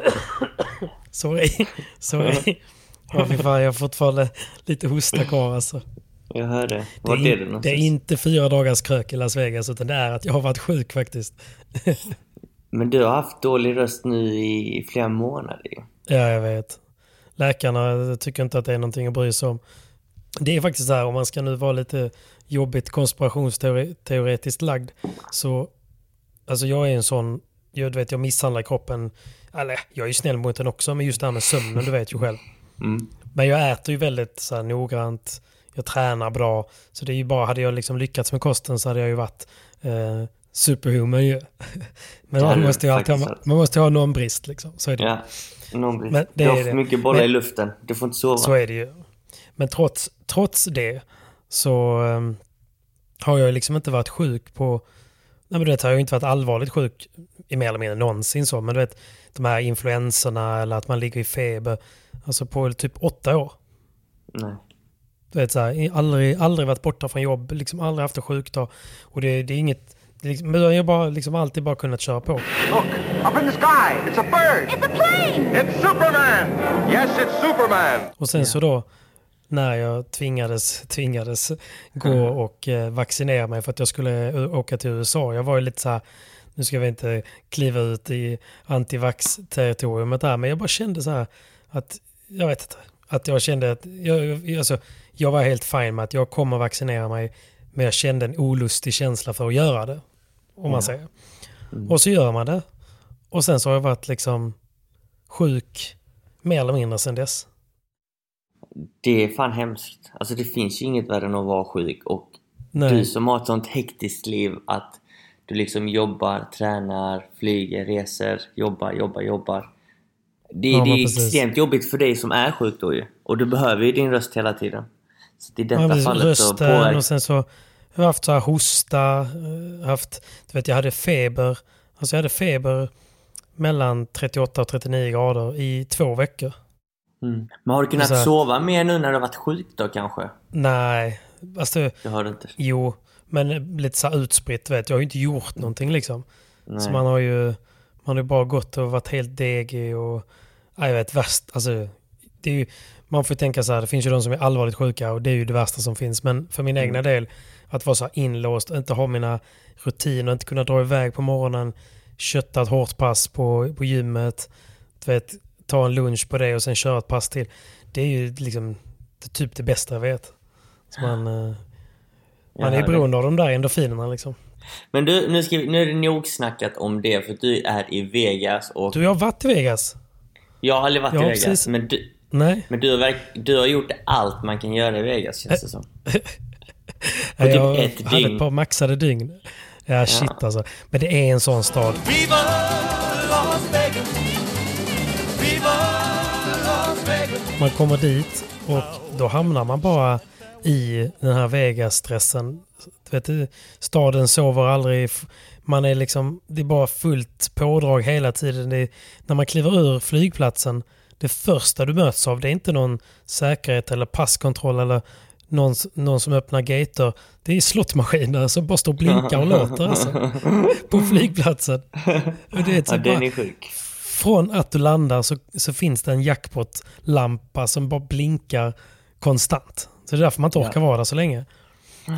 Sorry. Sorry. Ja, fy fan, jag har fortfarande lite hosta kvar alltså. Jag hör det. Det Vart är, är, in- du det är inte fyra dagars krök i Las Vegas utan det är att jag har varit sjuk faktiskt. Men du har haft dålig röst nu i flera månader ju. Ja, jag vet. Läkarna tycker inte att det är någonting att bry sig om. Det är faktiskt så här, om man ska nu vara lite jobbigt konspirationsteoretiskt lagd, så alltså jag är en sån, jag vet jag misshandlar kroppen, eller jag är ju snäll mot den också, men just det här med sömnen, du vet ju själv. Mm. Men jag äter ju väldigt så här, noggrant, jag tränar bra, så det är ju bara, hade jag liksom lyckats med kosten så hade jag ju varit eh, superhuman ju. Men man måste ju alltid ha, man måste ha någon brist liksom, så är det. Ja. Någon blir... Men det du har för det. mycket bollar i luften. Du får inte sova. Så är det ju. Men trots, trots det så ehm, har jag liksom inte varit sjuk på... Nej men du vet, jag har ju inte varit allvarligt sjuk i mer eller mindre någonsin så. Men du vet, de här influenserna eller att man ligger i feber. Alltså på typ åtta år. Nej. Du vet, så här, aldrig, aldrig varit borta från jobb, liksom aldrig haft en sjukdag. Och det, det är inget... Det är liksom, men jag har bara, liksom alltid bara kunnat köra på. Look, up in the sky. It's a bird. It's a plane. It's Superman. Yes, it's Superman. Och sen så då när jag tvingades, tvingades gå och eh, vaccinera mig för att jag skulle ö- åka till USA. Jag var ju lite så här, nu ska vi inte kliva ut i antivax-territoriumet där, men jag bara kände så här att, jag vet inte, att jag kände att, jag, alltså, jag var helt fin med att jag kommer vaccinera mig, men jag kände en olustig känsla för att göra det. Om man Ja. säger. Och så gör man det. Och sen så har jag varit liksom sjuk mer eller mindre sen dess. Det är fan hemskt. Alltså det finns ju inget värre än att vara sjuk och Nej. du som har ett sånt hektiskt liv att du liksom jobbar, tränar, flyger, reser, jobbar, jobbar, jobbar. Det, Ja, det är precis. extremt jobbigt för dig som är sjuk då ju. Och du behöver ju din röst hela tiden. Så i detta Ja, precis. fallet så rösten påverkar... och sen så har jag haft så här hosta, eh, haft, du vet jag hade feber, alltså jag hade feber mellan 38 och 39 grader i två veckor. Mm. Men har du kunnat Så här- sova mer nu när du har varit sjuk då kanske? Nej, alltså Det har inte. jo, men lite så utspritt vet jag. Har ju inte gjort någonting liksom. Nej. Så man har ju, man har ju bara gått och varit helt degig och, ja, jag vet värst, alltså det är ju, man får ju tänka så här, det finns ju de som är allvarligt sjuka och det är ju det värsta som finns. Men för min egna del, att vara så här inlåst, inte ha mina rutiner, inte kunna dra iväg på morgonen, kötta ett hårt pass på, på gymmet, vet, ta en lunch på det och sen köra ett pass till. Det är ju liksom det, typ det bästa jag vet. Så man, eh, man Jag är beroende av de där endorfinerna liksom. Men du, nu, ska vi, nu är det nog snackat om det för du är i Vegas och Du har varit i Vegas? jag har aldrig varit Ja, i Vegas. precis. Men, du, Nej. men du, har du har gjort allt man kan göra i Vegas känns det som. På typ jag ett hade dygn. ett par maxade dygn. Ja, shit alltså. Men det är en sån stad. Man kommer dit och då hamnar man bara i den här Vegas-stressen. Du staden sover aldrig. Man är liksom, det är bara fullt pådrag hela tiden. Är, när man kliver ur flygplatsen, det första du möts av, det är inte någon säkerhet eller passkontroll eller någon, någon som öppnar gater. Det är slottmaskiner som bara står och blinkar och låter alltså, på flygplatsen. Och det är Ja, typ den bara- är sjuk. från att du landar så, så finns det en jackpot-lampa som bara blinkar konstant. Så det är därför man inte orkar vara där så länge.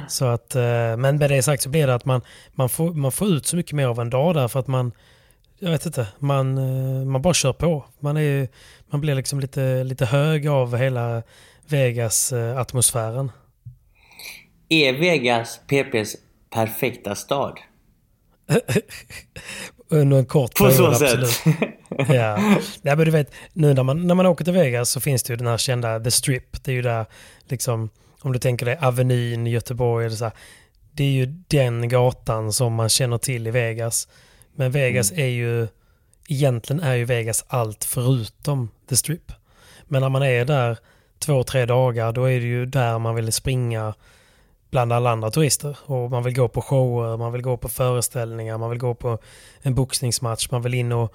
Så att, eh, men med det sagt så blir det att man, man, får, man får ut så mycket mer av en dag där för att man, jag vet inte, man, eh, man bara kör på. Man, är, man blir liksom lite, lite hög av hela Vegas-atmosfären. Är Vegas PPs perfekta stad? Under en kort På så period, sätt. absolut. ja. Nej, men du vet, nu när man, när man åker till Vegas så finns det ju den här kända The Strip. Det är ju där, liksom, om du tänker dig Avenyn i Göteborg. Är så här, det är ju den gatan som man känner till i Vegas. Men Vegas är ju, egentligen är ju Vegas allt förutom The Strip. Men när man är där två, tre dagar, då är det ju där man vill springa bland alla andra turister. Och man vill gå på shower, man vill gå på föreställningar, man vill gå på en boxningsmatch, man vill in och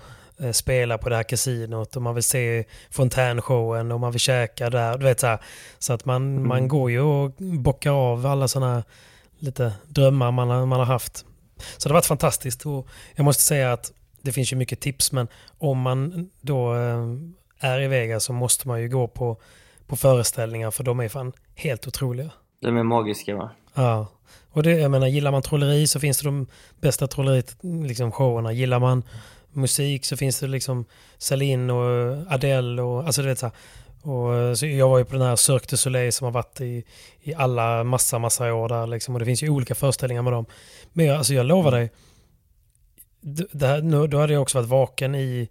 spela på det här kasinot och man vill se fontänshowen och man vill käka där. Du vet så här. Så att man, man går ju och bockar av alla sådana lite drömmar man har, man har haft. Så det har varit fantastiskt och jag måste säga att det finns ju mycket tips men om man då eh, är i Vegas så måste man ju gå på, på föreställningar för de är fan helt otroliga. De är magiska va? Ja, och det, jag menar, gillar man trolleri så finns det de bästa trollerit, liksom showerna. Gillar man musik så finns det liksom Celine och Adele och alltså du vet så här. Och, så jag var ju på den här Cirque du Soleil som har varit i, i alla massa, massa år där liksom. Och det finns ju olika föreställningar med dem. Men jag, alltså jag lovar dig, d- det här, nu, då hade jag också varit vaken i,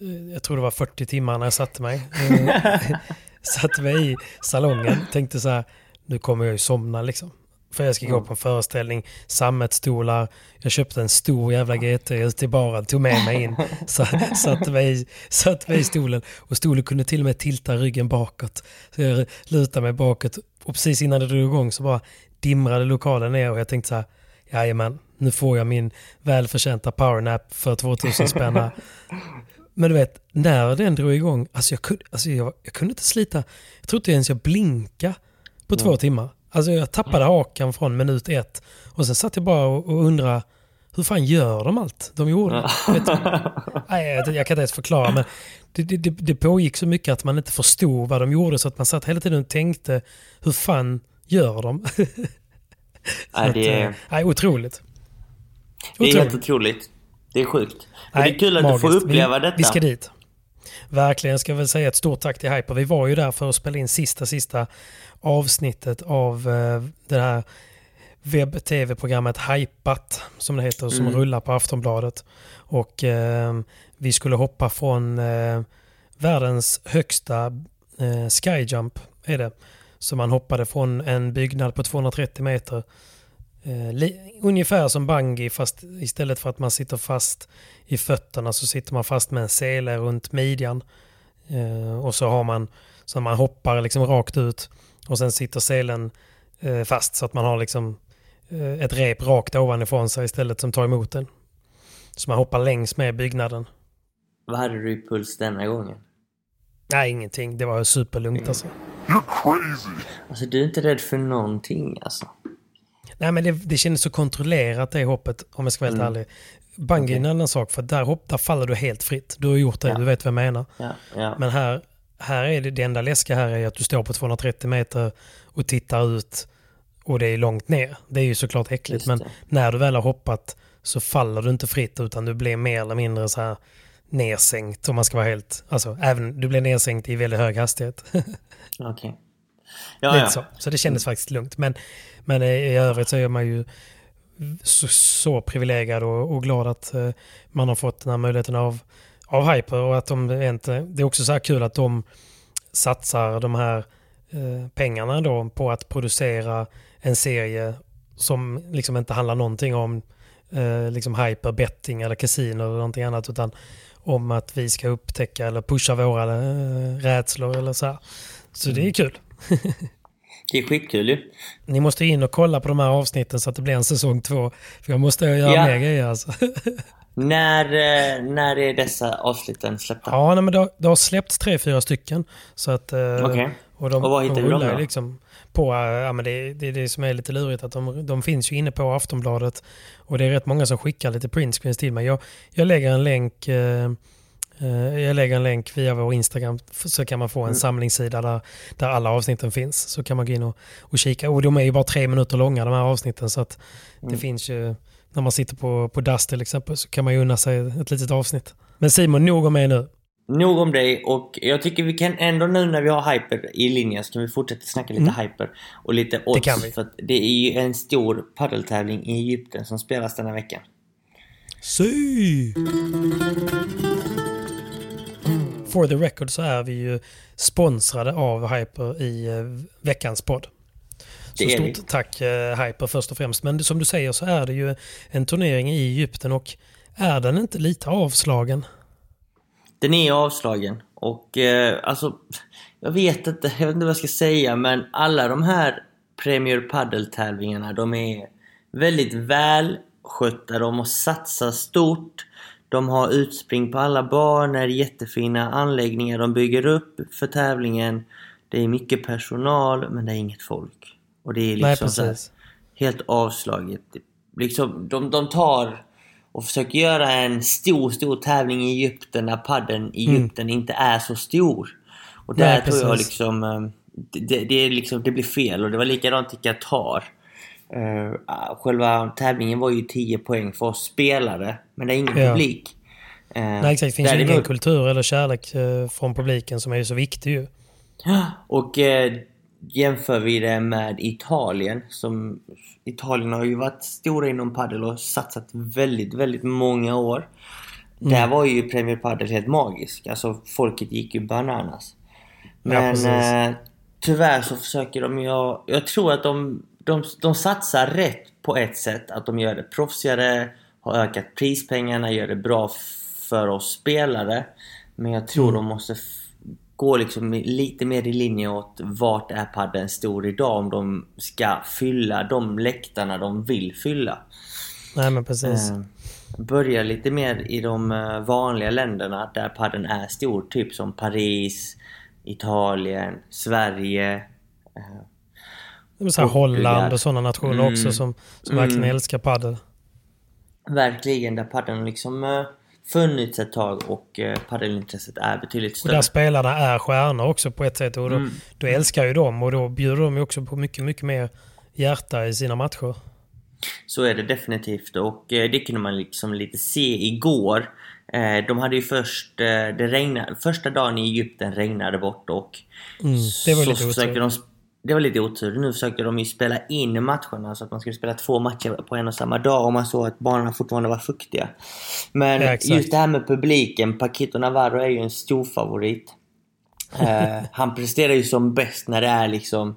eh, jag tror det var 40 timmar när jag satte mig. Eh, satte mig i salongen, tänkte så här, nu kommer jag ju somna liksom. För jag ska gå på en föreställning, sammetsstolar, jag köpte en stor jävla GT i baren, tog med mig in, sa- satte mig, i- satte mig i stolen och stolen kunde till och med tilta ryggen bakåt. Så jag lutade mig bakåt och precis innan det drog igång så bara dimrade lokalen ner och jag tänkte så här, jajamän, nu får jag min välförtjänta powernap för 2000 spänn. Men du vet, när den drog igång, alltså jag kunde, alltså jag, jag kunde inte slita, jag tror inte ens jag blinka på två timmar. Alltså jag tappade hakan från minut ett. Och sen satt jag bara och, och undrade, hur fan gör de allt de gjorde? Nej, jag, jag kan inte ens förklara, men det, det, det, pågick så mycket att man inte förstod vad de gjorde, så att man satt hela tiden och tänkte, hur fan gör de? Nej, det eh, är, nej, otroligt. det är helt Otroligt. otroligt. Det är sjukt. Nej, det är kul att du får magiskt. uppleva vi, detta. Vi ska dit. Verkligen, jag ska väl säga ett stort tack till Hyper. Vi var ju där för att spela in sista, sista avsnittet av eh, det här webb-tv-programmet Hypat, som det heter, som Mm. rullar på Aftonbladet. Och eh, vi skulle hoppa från eh, världens högsta eh, skyjump, är det. Så man hoppade från en byggnad på 230 meter. Eh, li- ungefär som bungee fast istället för att man sitter fast i fötterna så sitter man fast med en sele runt midjan. Eh, och så har man så man hoppar liksom rakt ut och sen sitter selen eh, fast så att man har liksom eh, ett rep rakt ovanifrån sig istället som tar emot den. Så man hoppar längs med byggnaden. Vad hade du i puls denna gången? Nej, ingenting. Det var superlugnt alltså. Alltså du är inte rädd för någonting alltså. Nej, men det, det kändes så kontrollerat det hoppet, om jag ska vara helt Mm. ärlig. Bungee är en annan sak, för där, hopp, där faller du helt fritt. Du har gjort det, Ja. du vet vad jag menar. Ja, ja. Men här, här är det, det enda läskiga här är att du står på 230 meter och tittar ut och det är långt ner. Det är ju såklart äckligt, men när du väl har hoppat så faller du inte fritt utan du blir mer eller mindre så här nersänkt om man ska vara helt, alltså även du blir nersänkt i väldigt hög hastighet. Okej. Ja, Lite ja. så. så det kändes faktiskt lugnt. Men, men i övrigt så är man ju så, så privilegierad och, och glad att eh, man har fått den här möjligheten av, av Hyper. Och att de inte, det är också så här kul att de satsar de här eh, pengarna då på att producera en serie som liksom inte handlar någonting om eh, liksom hyper, betting eller kasino eller någonting annat utan om att vi ska upptäcka eller pusha våra eh, rädslor eller så här. Så det är kul. Det är skitkul ju. Ni måste in och kolla på de här avsnitten så att det blir en säsong två. För jag måste göra Ja. mer grejer alltså. När, eh, när är dessa avsnitten släppta? Ja, nej, men det har, det har släppts tre, fyra stycken. Så att, eh, Okej. Och, de, Och var hittar vi dem då? liksom på, eh, ja, men det, det är det som är lite lurigt att de, de finns ju inne på Aftonbladet och det är rätt många som skickar lite printscreens till mig. Jag, jag lägger en länk eh, jag lägger en länk via vår Instagram så kan man få en Mm. samlingssida där, där alla avsnitten finns. Så kan man gå in och, och kika. Och de är ju bara tre minuter långa de här avsnitten så att det Mm. finns ju, när man sitter på, på DAS till exempel så kan man ju unna sig ett litet avsnitt. Men Simon, nog om mig nu. Nog om dig och jag tycker vi kan ändå nu när vi har hyper i linjen så kan vi fortsätta snacka lite hyper och lite odds. kan vi. För att det är ju en stor paddeltävling i Egypten som spelas denna veckan. Sy! For the record så är vi ju sponsrade av Hyper i eh, veckans podd. Så stort tack eh, Hyper först och främst. Men som du säger så är det ju en turnering i Egypten och är den inte lite avslagen? Den är avslagen och eh, alltså jag vet inte, jag vet inte vad jag ska säga men alla de här Premier Padel-tävlingarna de är väldigt välskötta, de har satsat stort. De har utspring på alla banor, jättefina anläggningar de bygger upp för tävlingen. Det är mycket personal men det är inget folk. Och det är Nej, liksom så här, helt avslaget. Liksom, de, de tar och försöker göra en stor, stor tävling i Egypten när padden i Egypten inte är så stor. Och där Mm. Nej, tror jag liksom, eh, det, det, liksom, det blir fel och det var likadant i Qatar. Uh, själva tävlingen var ju 10 poäng för oss spelare, men det är ingen Ja. publik. Eh, Nej exakt, det finns ju ingen kultur eller kärlek eh, från publiken som är ju så viktig ju. Och eh, jämför vi det med Italien som Italien har ju varit stora inom padel och satsat väldigt, väldigt många år. Mm. Där var ju Premier Padel helt magisk. Alltså folket gick ju bananas. Men precis. eh, tyvärr så försöker de ju... Jag tror att de, de, de satsar rätt på ett sätt. Att de gör det proffsigare, har ökat prispengarna, gör det bra för oss spelare. Men jag tror Mm. de måste gå liksom lite mer i linje åt vart är padden stor idag om de ska fylla de läktarna de vill fylla. Nej men precis. Eh, börja lite mer i de eh, vanliga länderna där padden är stor, typ som Paris, Italien, Sverige. eh, så här. Holland och sådana nationer Mm. också som, som Mm. verkligen älskar padel. Verkligen, där padden liksom eh, funnits ett tag och eh, paddelintresset är betydligt Och större. där spelarna är stjärnor också på ett sätt. Och då, Mm. då älskar ju de och då bjuder de ju också på mycket, mycket mer hjärta i sina matcher. Så är det definitivt och eh, det kunde man liksom lite se igår. De hade ju först, det regnade, första dagen i Egypten regnade bort och Mm, det var så otur. de, det var lite otur. Nu försöker de ju spela in matcherna så att man skulle spela två matcher på en och samma dag och man såg att banorna fortfarande var fuktiga. Men Ja, just det här med publiken, Paquito Navarro är ju en stor favorit. Eh, han presterar ju som bäst när det är liksom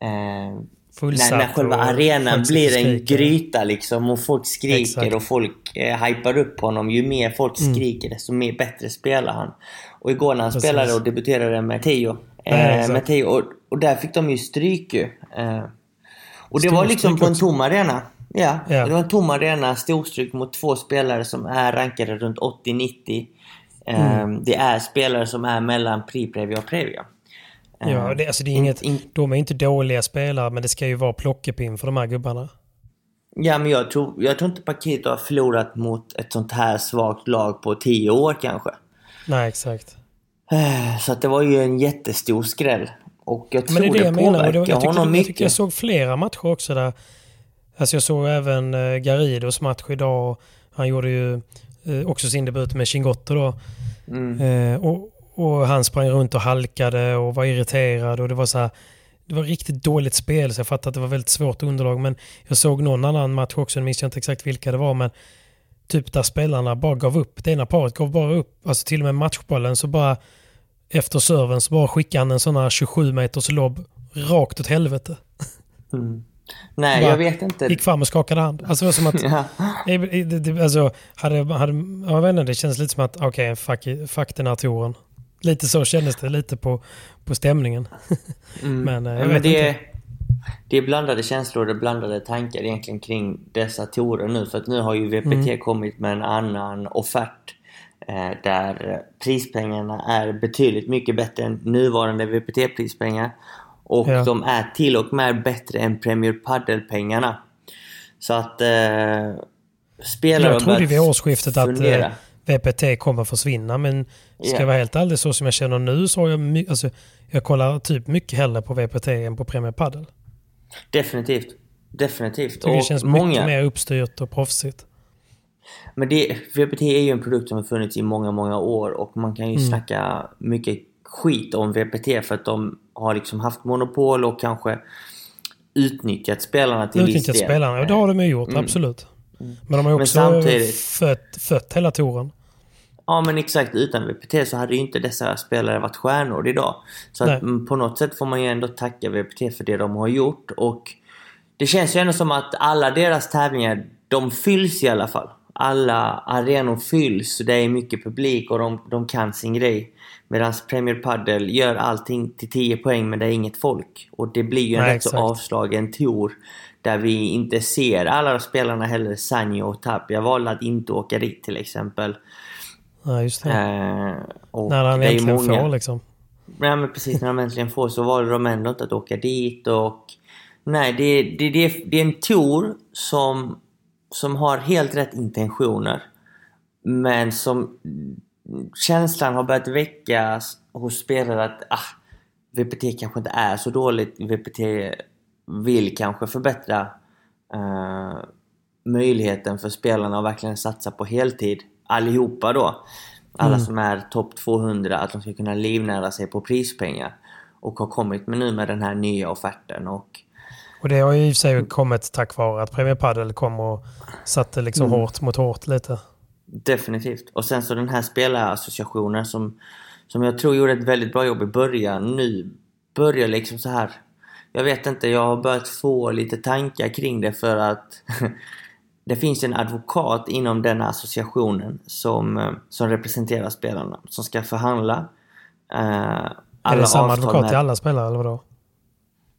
eh, när, när själva arenan blir en skriker. gryta liksom och folk skriker Exakt. och folk eh, hypar upp honom. Ju mer folk Mm. skriker desto mer bättre spelar han. Och igår när han Precis. spelade och debuterade med Teo. Eh, exakt. med Teo och, och där fick de ju stryk ju. Eh, och det var liksom på en tom arena. Ja, Ja. det var en tom arena, storstryk mot två spelare som är rankade runt 80-90. Eh, Mm. Det är spelare som är mellan Pre-Previa och Previa. Eh, Ja, det, alltså det är in- inget, in- de är inte dåliga spelare men det ska ju vara plockepinn för de här gubbarna. Ja, men jag tror, jag tror inte Paquito har förlorat mot ett sånt här svagt lag på 10 år kanske. Nej, exakt. Eh, Så att det var ju en jättestor skräll. Och jag tror Men det är det jag menar. Påverkar det, jag, tyckte, honom jag mycket. tycker jag såg flera matcher också där. Alltså jag såg även eh, Garidos match idag. Han gjorde ju eh, också sin debut med Chingotto då. Mm. Och, och han sprang runt och halkade och var irriterad och det var så här. det var riktigt dåligt spel så jag fattar att det var väldigt svårt underlag. Men jag såg någon annan match också, nu minns jag inte exakt vilka det var. Men typ där spelarna bara gav upp. Det ena paret gav bara upp. Alltså till och med matchbollen så bara efter serven så bara skickade han en sån här 27 meters lobb rakt åt helvete. Mm. Nej, Bara jag vet inte. Gick fram och skakade hand. Alltså det var som att... Ja. Det- det- det- Alltså, hade, hade, jag vet inte, det känns lite som att okej, fuck, fuck den här touren. Lite så kändes det, lite på, på stämningen. Men eh, jag Ja, vet men det, inte. det är blandade känslor och blandade tankar egentligen kring dessa torer nu. För att nu har ju VPT Mm. kommit med en annan offert. Eh, där prispengarna är betydligt mycket bättre än nuvarande VPT-prispengar. Och Ja. de är till och med bättre än Premier Padel-pengarna. Så att eh, spelare Jag trodde vid årsskiftet att fundera. eh, VPT kommer försvinna men ska Ja. jag vara helt ärlig så som jag känner nu så har jag, alltså, jag kollar typ mycket hellre på VPT än på Premier Padel. Definitivt. Definitivt. Det känns mycket mer uppstyrt och proffsigt. Men det, VPT är ju en produkt som har funnits i många, många år och man kan ju Mm. snacka mycket skit om VPT för att de har liksom haft monopol och kanske utnyttjat spelarna till viss Utnyttjat del. spelarna, och det har de ju gjort, Mm. absolut. Men de har ju också samtidigt- fött, fött hela touren. Ja men exakt, utan VPT så hade ju inte dessa spelare varit stjärnor idag. Så att, mm, på något sätt får man ju ändå tacka VPT för det de har gjort och det känns ju ändå som att alla deras tävlingar, de fylls i alla fall. Alla arenor fylls, det är mycket publik och de, de kan sin grej. Medan Premier Padel gör allting till 10 poäng men det är inget folk. Och det blir ju en Nej, rätt så avslagen tour. Där vi inte ser alla spelarna heller, Sanjo och Tapia valde att inte åka dit till exempel. Ja, just det. Eh, och När han äntligen många- får liksom. Ja men precis, när de äntligen får så valde de ändå inte att åka dit och... Nej, det, det, det, det är en tour som, som har helt rätt intentioner. Men som... Känslan har börjat väckas hos spelare att ah, VPT kanske inte är så dåligt. VPT vill kanske förbättra eh, möjligheten för spelarna att verkligen satsa på heltid. Allihopa då. Alla Mm. som är topp 200, att de ska kunna livnära sig på prispengar. Och har kommit med nu med den här nya offerten och... Och det har ju i och för sig kommit tack vare att Premier Padel kom och satte liksom Mm. hårt mot hårt lite. Definitivt. Och sen så den här spelarassociationen som, som jag tror gjorde ett väldigt bra jobb i början. Nu börjar liksom så här. Jag vet inte, jag har börjat få lite tankar kring det för att det finns en advokat inom denna associationen som, eh, som representerar spelarna. Som ska förhandla. Eh, Är alla det samma advokat till alla spelare eller vadå?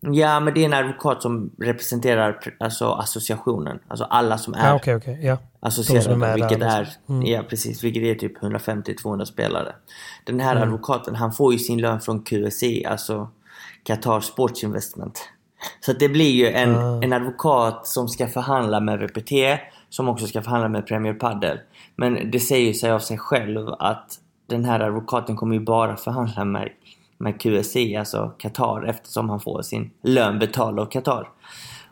Ja, men det är en advokat som representerar alltså, associationen. Alltså alla som är Ja, okej, okej. Ja. De som är associerade, vilket liksom. är, Mm. ja precis, vilket är typ 150-200 spelare. Den här Mm. advokaten, han får ju sin lön från QSI, alltså Qatar Sports Investment. Så det blir ju en, Ah. en advokat som ska förhandla med VPT, som också ska förhandla med Premier Padel. Men det säger sig av sig själv att den här advokaten kommer ju bara förhandla med, med QSI, alltså Qatar, eftersom han får sin lön betald av Qatar.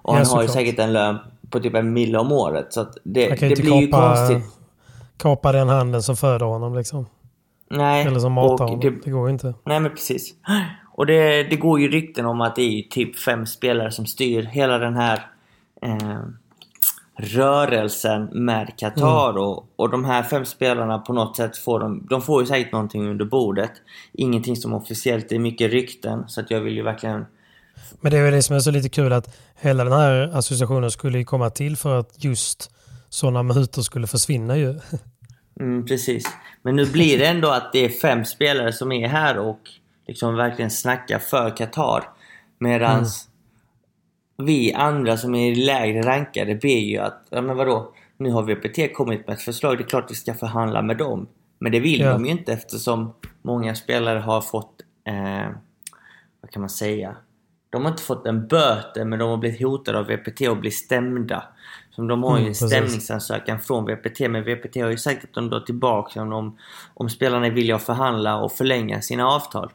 Och Ja, han har ju säkert en lön på typ en mille om året. Så det, ju det inte blir ju kapa, konstigt. kapa den handen som föder honom liksom. Nej, Eller som matar honom. det, Det går ju inte. nej men precis. Och det, det går ju rykten om att det är ju typ fem spelare som styr hela den här eh, rörelsen med Qatar. Mm. Och, och de här fem spelarna på något sätt får de, de får ju säkert någonting under bordet. Ingenting som officiellt, det är mycket rykten. Så att jag vill ju verkligen Men det är väl det som är så lite kul att hela den här associationen skulle ju komma till för att just sådana mutor skulle försvinna ju. Mm, precis. Men nu blir det ändå att det är fem spelare som är här och liksom verkligen snackar för Qatar. Medans vi andra som är lägre rankade ber ju att, ja men vadå? Nu har VPT kommit med ett förslag, det är klart vi ska förhandla med dem. Men det vill Ja. de ju inte eftersom många spelare har fått, eh, vad kan man säga? De har inte fått en böter men de har blivit hotade av VPT och blir stämda. Så de har ju Mm, en precis. stämningsansökan från VPT men VPT har ju sagt att de drar tillbaka om, de, om spelarna är villiga att förhandla och förlänga sina avtal.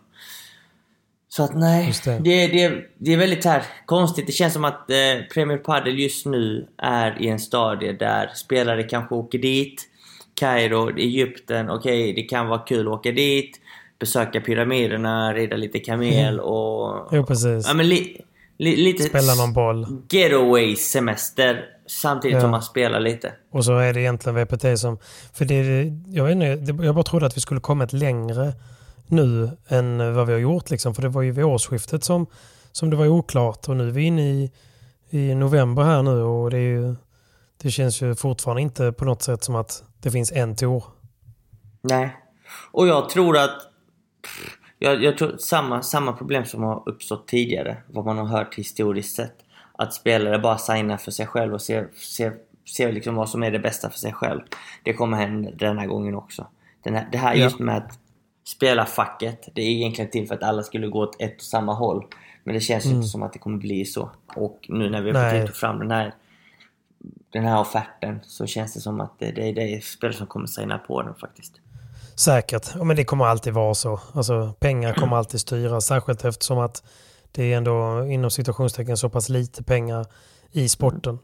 Så att nej, det. det. Det, det, är väldigt här konstigt. Det känns som att eh, Premier Padel just nu är i en stadie där spelare kanske åker dit. Kairo, Egypten, okej det kan vara kul att åka dit. besöka pyramiderna, rida lite kamel och... Jo, precis. Ja, men li, li, lite... Spela någon boll. Getaway semester samtidigt Ja. som man spelar lite. Och så är det egentligen VPT som... För det, jag, vet inte, jag bara trodde att vi skulle kommit längre nu än vad vi har gjort. Liksom. För det var ju vid årsskiftet som, som det var oklart. Och nu är vi inne i, i november här nu och det, är ju, det känns ju fortfarande inte på något sätt som att det finns en tour. Nej. Och jag tror att... Jag, jag tror samma, samma problem som har uppstått tidigare, vad man har hört historiskt sett. Att spelare bara signar för sig själv och ser, ser, ser liksom vad som är det bästa för sig själv. Det kommer hända den här gången också. Den här, det här just med att spela facket, det är egentligen till för att alla skulle gå åt ett och samma håll. Men det känns Mm. inte som att det kommer bli så. Och nu när vi har fått fram den här den här offerten så känns det som att det, det, det är spelare som kommer signa på den faktiskt. Säkert, ja, men det kommer alltid vara så. Alltså, pengar kommer alltid styra, särskilt eftersom att det är ändå inom situationstecken så pass lite pengar i sporten.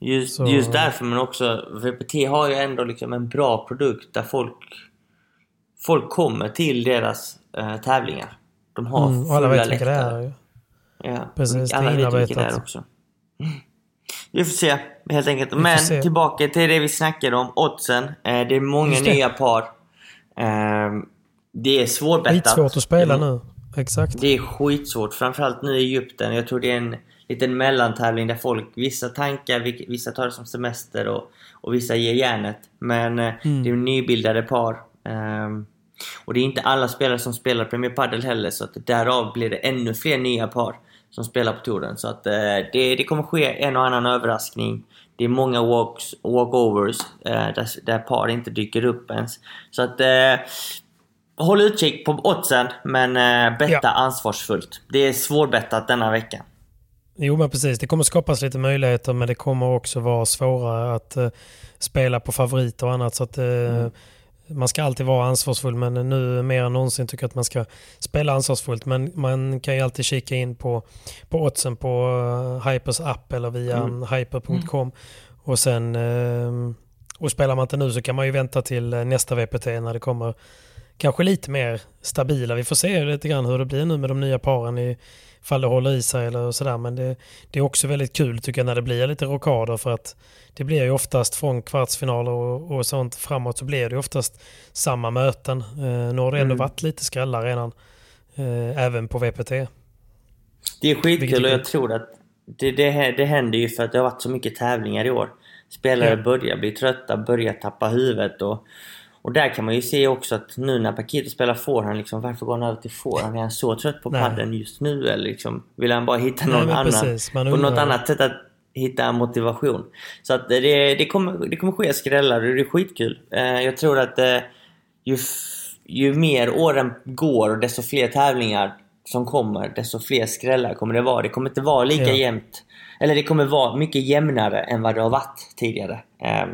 Just, Så- just därför, men också VPT har ju ändå liksom en bra produkt där folk folk kommer till deras eh, tävlingar. De har Mm, och alla fulla vet vilka det är. Ja, Precis, det alla vet vilka det är också. Mm. Vi får se, helt enkelt. Men tillbaka till det vi snackade om, oddsen. Eh, det är många nya par. Eh, det är svårbettat. Skitsvårt att spela är- nu. Exakt. det är skitsvårt, framförallt nu i Egypten. Jag tror det är en liten mellantävling där folk, vissa tankar, vissa tar det som semester och, och vissa ger järnet. Men eh, Mm. det är nybildade par. Ehm, och det är inte alla spelare som spelar Premier Padel heller, så att därav blir det ännu fler nya par som spelar på touren. Så att eh, det, det kommer ske en och annan överraskning. Det är många walks, walkovers eh, där, där par inte dyker upp ens. Så att eh, Håll utkik på oddsen, men eh, betta Ja. ansvarsfullt. Det är svårbettat denna vecka. Jo men precis, det kommer skapas lite möjligheter men det kommer också vara svårare att eh, spela på favoriter och annat. Så att, eh, Mm. Man ska alltid vara ansvarsfull men nu mer än någonsin tycker jag att man ska spela ansvarsfullt. Men man kan ju alltid kika in på, på oddsen på eh, Hypers app eller via Mm. hyper.com. Och sen eh, och spelar man inte nu så kan man ju vänta till eh, nästa VPT när det kommer kanske lite mer stabila. Vi får se lite grann hur det blir nu med de nya paren i fall det håller i sig eller sådär. Men det, det är också väldigt kul tycker jag när det blir lite rockader för att det blir ju oftast från kvartsfinaler och, och sånt framåt så blir det oftast samma möten. Eh, nu har det ändå Mm. varit lite skrällar redan. Eh, även på VPT. Det är skitkul och jag tror att det, det, det händer ju för att det har varit så mycket tävlingar i år. Spelare Ja. börjar bli trötta, börjar tappa huvudet och, och där kan man ju se också att nu när Paquito spelar forehand, liksom, varför går han över till forehand? Är han så trött på Nej. padden just nu eller liksom, vill han bara hitta Nej, någon men annan, precis, på något annat sätt att hitta motivation? Så att det, det, kommer, det kommer ske skrällar och det är skitkul. Eh, Jag tror att eh, ju, ju mer åren går och desto fler tävlingar som kommer, desto fler skrällar kommer det vara. Det kommer inte vara lika Ja. jämnt. Eller det kommer vara mycket jämnare än vad det har varit tidigare. Ehm,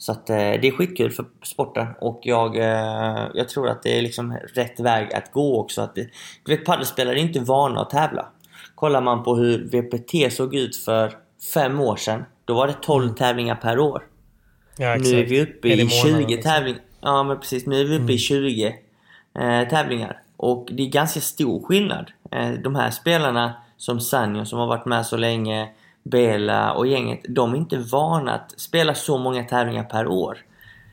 Så att eh, det är skitkul för sporten och jag, jag tror att det är liksom rätt väg att gå också. Att det, du vet, padelspelare är inte vana att tävla. Kollar man på hur VPT såg ut för fem år sedan, då var det 12 tävlingar per år. Ja, Nu är vi uppe i månader, 20 liksom. tävlingar. Ja men precis, nu är vi uppe i 20 eh, tävlingar. Och det är ganska stor skillnad. Eh, de här spelarna som Sanjo som har varit med så länge, Bela och gänget, de är inte vana att spela så många tävlingar per år.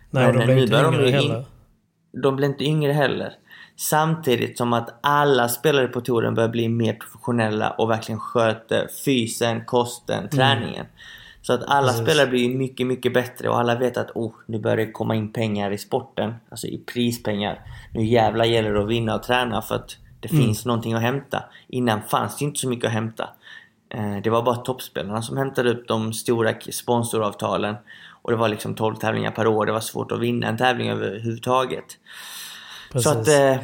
Nej, och de Men blir inte yngre in- heller. De blir inte yngre heller. Samtidigt som att alla spelare på touren börjar bli mer professionella och verkligen sköter fysen, kosten, träningen. Så att alla Precis. spelare blir mycket, mycket bättre och alla vet att oh, nu börjar det komma in pengar i sporten. Alltså i prispengar. Nu jävlar gäller det att vinna och träna för att det finns någonting att hämta. Innan fanns det inte så mycket att hämta. Eh, Det var bara toppspelarna som hämtade upp de stora sponsoravtalen. Och det var liksom 12 tävlingar per år. Det var svårt att vinna en tävling överhuvudtaget. Precis. Så att eh,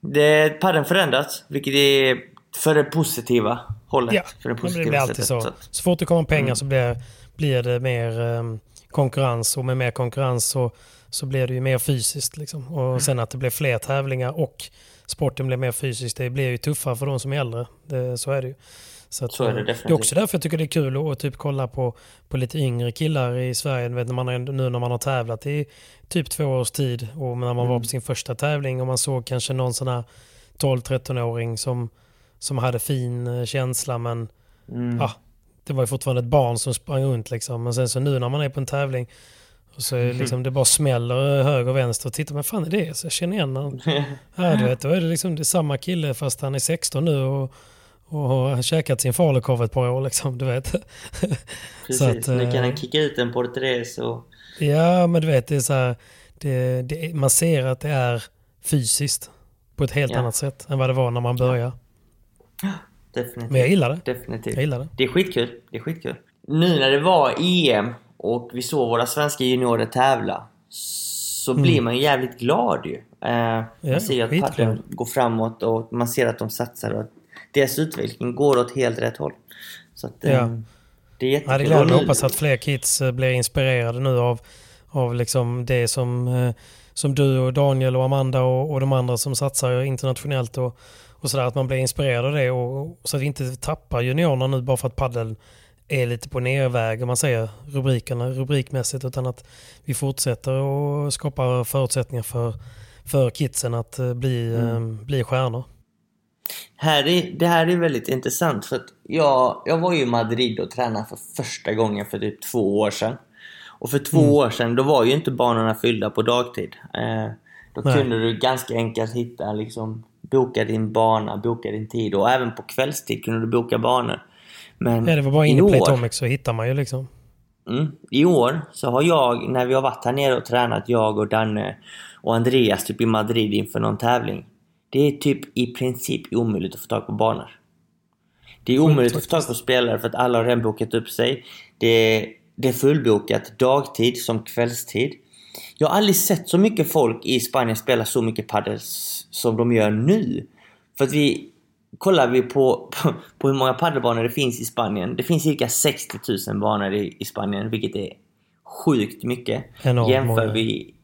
det, padden förändras, vilket är för det positiva hållet. Ja, för det positiva det blir alltid så. Så att- Så fort det kommer pengar Mm. så blir, blir det mer ehm, konkurrens och med mer konkurrens så, så blir det ju mer fysiskt. Liksom. Mm. Och sen att det blir fler tävlingar och sporten blir mer fysisk, det blir ju tuffare för de som är äldre. Det, så är det ju. Så, att, Så är det eh, definitivt. Det är också därför jag tycker det är kul att typ kolla på, på lite yngre killar i Sverige. Vet, när man, nu när man har tävlat i typ två års tid och när man var Mm. på sin första tävling och man såg kanske någon sån här 12-13-åring som, som hade fin eh, känsla men Mm. ja, det var ju fortfarande ett barn som sprang runt liksom. Men sen så nu när man är på en tävling och så är det liksom, det bara smäller höger och vänster. Och tittar men fan är det? Så jag känner igen honom. Ja, du vet, då är det liksom det är samma kille fast han är 16 nu och, och har käkat sin falukorv ett par år liksom, du vet. Precis, Så att, nu kan eh, han kicka ut en porträtt och... Ja, men du vet, det är så här, det, det, man ser att det är fysiskt på ett helt Ja. annat sätt än vad det var när man började. Definitivt. Men jag gillar det. Definitivt. Jag gillar det. Det är skitkul. Det är skitkul. Nu när det var EM och vi såg våra svenska juniorer tävla så Mm. blir man ju jävligt glad ju. Eh, man ser ju att paddeln går framåt och man ser att de satsar och att deras utveckling går åt helt rätt håll. Så att, eh, Ja. Det är Ja, jättekul. det gläder mig. hoppas att fler kids eh, blir inspirerade nu av, av liksom det som, eh, som du och Daniel och Amanda och, och de andra som satsar internationellt och, och sådär. Att man blir inspirerad av det och, så att vi inte tappar juniorerna nu bara för att paddeln är lite på nerväg om man säger rubrikerna rubrikmässigt utan att vi fortsätter och skapar förutsättningar för, för kidsen att eh, bli, eh, bli stjärnor. Här är, det här är väldigt intressant för att jag, jag var ju i Madrid och tränade för första gången för typ två år sedan. Och för två Mm. år sedan då var ju inte banorna fyllda på dagtid. Eh, då Nej. kunde du ganska enkelt hitta liksom boka din bana, boka din tid och även på kvällstid kunde du boka banor. Men Ja, det var bara i in i Playtomic så hittar man ju liksom. Mm. I år så har jag, när vi har varit här nere och tränat, jag och Danne och Andreas typ i Madrid inför någon tävling. Det är typ i princip omöjligt att få tag på banor. Det är omöjligt att få tag på spelare för att alla har redan bokat upp sig. Det är, det är fullbokat dagtid som kvällstid. Jag har aldrig sett så mycket folk i Spanien spela så mycket padel som de gör nu. För att vi... Kollar vi på, på, på hur många padelbanor det finns i Spanien. Det finns cirka 60 000 banor i, i Spanien, vilket är sjukt mycket. Enormt jämför, många. vi,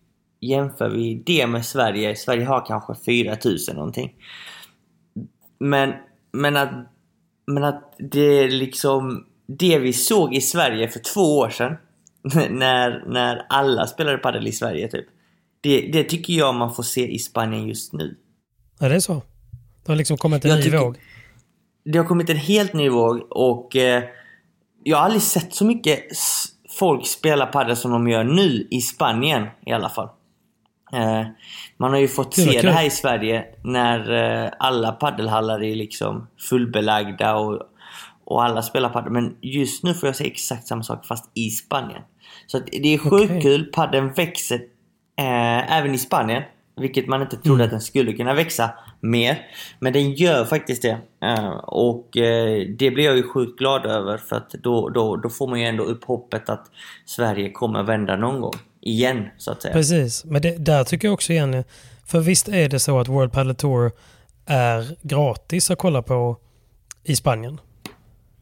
jämför vi det med Sverige, Sverige har kanske 4 000 någonting. Men, men att, men att det är liksom det vi såg i Sverige för två år sedan när, när alla spelade padel i Sverige typ. Det, det tycker jag man får se i Spanien just nu. Ja, det är så. Det har liksom kommit en Jag ny tycker- våg. Det har kommit en helt ny våg och eh, jag har aldrig sett så mycket folk spela padel som de gör nu i Spanien i alla fall. Eh, man har ju fått se det här i Sverige när eh, alla paddelhallar är liksom fullbelagda och, och alla spelar padel. Men just nu får jag se exakt samma sak fast i Spanien. Så det är sjukt Okej. kul. Paddeln växer eh, även i Spanien. Vilket man inte trodde Mm. att den skulle kunna växa mer. Men den gör faktiskt det. Eh, och eh, det blir jag ju sjukt glad över för att då, då, då får man ju ändå upp hoppet att Sverige kommer vända någon gång. Igen, så att säga. Precis, men det, där tycker jag också igen, för visst är det så att World Padel Tour är gratis att kolla på i Spanien?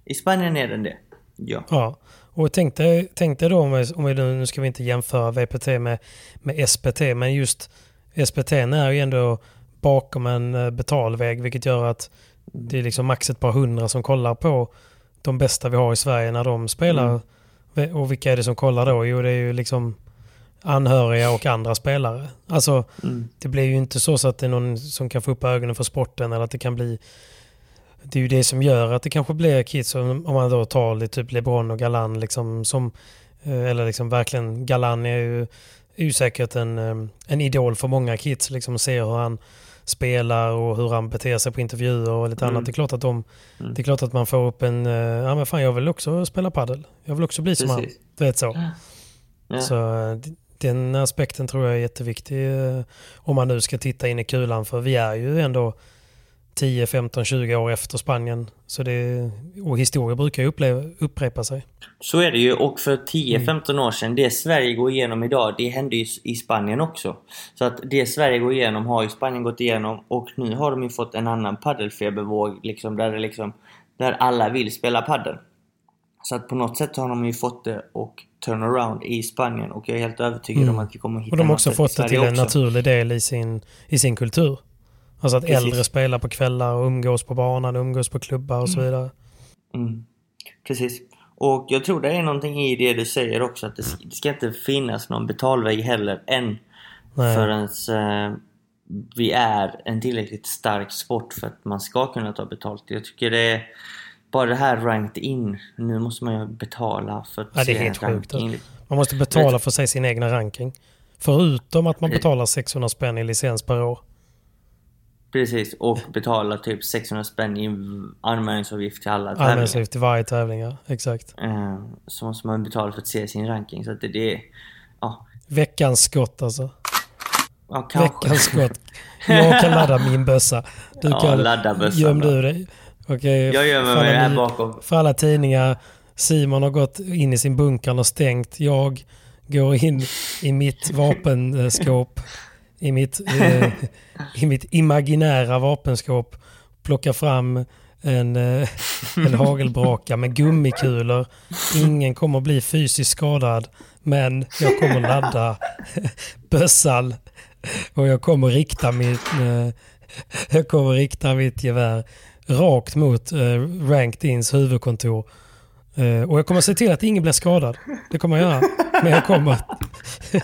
I Spanien är den det. Ja. Ja, och tänk dig, tänk dig då om vi, om vi nu, nu ska vi inte jämföra VPT med, med SPT, men just SPT är ju ändå bakom en eh, betalväg, vilket gör att det är liksom max ett par hundra som kollar på de bästa vi har i Sverige när de spelar. Mm. Och vilka är det som kollar då? Jo, det är ju liksom anhöriga och andra spelare. Alltså, Mm. det blir ju inte så, så att det är någon som kan få upp ögonen för sporten eller att det kan bli det är ju det som gör att det kanske blir kids om man då tar lite typ LeBron och Galan liksom som eh, eller liksom verkligen Galan är ju, är ju säkert en, eh, en idol för många kids liksom ser hur han spelar och hur han beter sig på intervjuer och lite Mm. annat. Det är klart att de, Mm. det är klart att man får upp en, eh, ja men fan jag vill också spela paddel. Jag vill också bli som han. Precis. Du vet så. Ja. Så den aspekten tror jag är jätteviktig eh, om man nu ska titta in i kulan för vi är ju ändå 10, 15, 20 år efter Spanien. Så det, och historia brukar ju uppleva, upprepa sig. Så är det ju och för 10-15 år sedan, det Sverige går igenom idag, det hände ju i Spanien också. Så att det Sverige går igenom har ju Spanien gått igenom och nu har de ju fått en annan paddelfebervåg liksom där det liksom där alla vill spela paddel. Så att på något sätt har de ju fått det och turn around i Spanien och jag är helt övertygad Mm. om att vi kommer hitta Och de har också fått det till en också. naturlig del i sin, i sin kultur. Alltså att Precis. äldre spelar på kvällar och umgås på banan, umgås på klubbar och så vidare. Mm. Precis. Och jag tror det är någonting i det du säger också att det ska, det ska inte finnas någon betalväg heller än Nej. förrän eh, vi är en tillräckligt stark sport för att man ska kunna ta betalt. Jag tycker det är bara det här ranked in. Nu måste man ju betala för att Ja, det är se helt en sjukt. ranking. Man måste betala för sig sin egna ranking. Förutom att man betalar 600 spänn i licens per år. Precis, och betala typ 600 spänn i anmälningsavgift till alla tävlingar. Anmälningsavgift till varje tävling, ja. Exakt. Eh, Så måste man betala för att se sin ranking. Så att det, det är... Ja, Veckans skott alltså. ja kanske. Veckans skott. Jag kan ladda min bössa. Du Ja, kan... ladda bössan Göm du dig. Okej. Jag gömmer mig här bakom. För alla tidningar. Simon har gått in i sin bunkern och stängt. Jag går in i mitt vapenskåp. I mitt, eh, I mitt imaginära vapenskåp. Plockar fram en, eh, en hagelbraka med gummikulor. Ingen kommer bli fysiskt skadad. Men jag kommer ladda bössan. Och jag kommer rikta mitt, eh, jag kommer rikta mitt gevär rakt mot eh, Ranked Ins huvudkontor. Eh, och jag kommer se till att ingen blir skadad. Det kommer jag göra. Men jag kommer,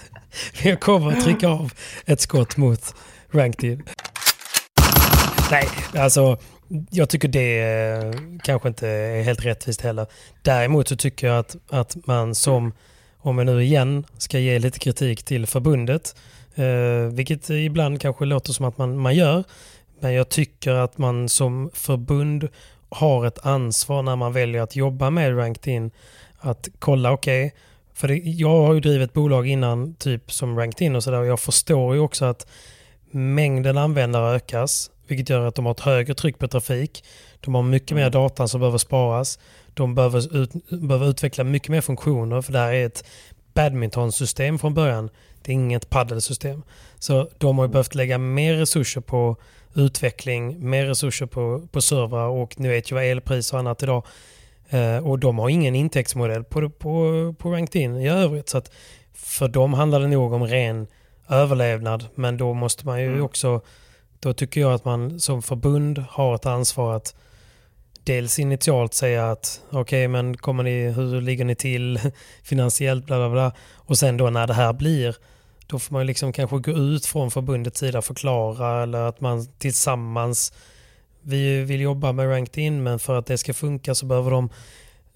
men jag kommer att trycka av ett skott mot Ranked In. Nej, alltså jag tycker det eh, kanske inte är helt rättvist heller. Däremot så tycker jag att, att man som, om jag nu igen ska ge lite kritik till förbundet, eh, vilket ibland kanske låter som att man, man gör, men jag tycker att man som förbund har ett ansvar när man väljer att jobba med Ranked In. Att kolla, okej, för det, jag har ju drivit bolag innan, typ som Ranked In och sådär, jag förstår ju också att mängden användare ökas, vilket gör att de har ett högre tryck på trafik. De har mycket mer data som behöver sparas. De behöver, ut, behöver utveckla mycket mer funktioner, för det här är ett badmintonsystem från början. Det är inget paddelsystem. Så de har ju behövt lägga mer resurser på utveckling, mer resurser på, på servrar och ni vet ju vad elpris och annat idag. Eh, och de har ingen intäktsmodell på, på, på Ranked In i övrigt. Så att för dem handlar det nog om ren överlevnad. Men då måste man ju också, då tycker jag att man som förbund har ett ansvar att dels initialt säga att okej men kommer ni, hur ligger ni till finansiellt bla bla bla. Och sen då när det här blir, då får man liksom kanske gå ut från förbundets sida och förklara eller att man tillsammans vi vill jobba med Ranked In men för att det ska funka så behöver de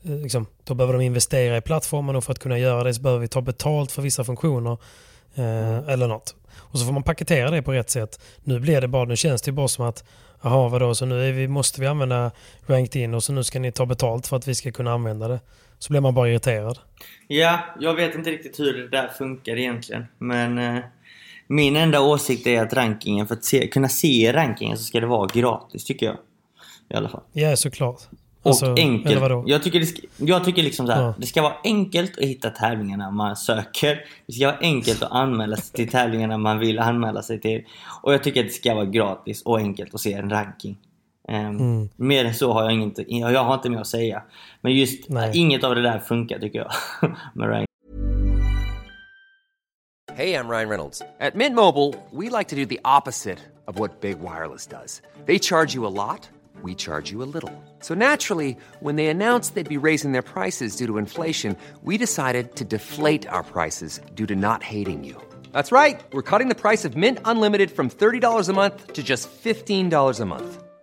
eh, liksom, då behöver de investera i plattformen och för att kunna göra det så behöver vi ta betalt för vissa funktioner eh, eller något. Och så får man paketera det på rätt sätt. Nu blir det bara, nu känns det bara som att jaha vadå, så nu vi, måste vi använda Ranked In och så nu ska ni ta betalt för att vi ska kunna använda det. Så blir man bara irriterad. Ja, jag vet inte riktigt hur det där funkar egentligen. Men eh, min enda åsikt är att rankingen, för att se, kunna se rankingen så ska det vara gratis tycker jag. I alla fall. Ja, såklart. Och Alltså, enkelt. Jag tycker, det ska, jag tycker liksom så här, Ja. det ska vara enkelt att hitta tävlingarna man söker. Det ska vara enkelt att anmäla sig till tävlingarna man vill anmäla sig till. Och jag tycker att det ska vara gratis och enkelt att se en ranking. Ehm, Mm. Mer än så har jag inte, jag har inte mer att säga. Men just Nej. inget av det där funkar tycker jag. med ranking. Hey, I'm Ryan Reynolds. At Mint Mobile, we like to do the opposite of what Big Wireless does. They charge you a lot, we charge you a little. So naturally, when they announced they'd be raising their prices due to inflation, we decided to deflate our prices due to not hating you. That's right. We're cutting the price of Mint Unlimited from $30 a month to just $15 a month.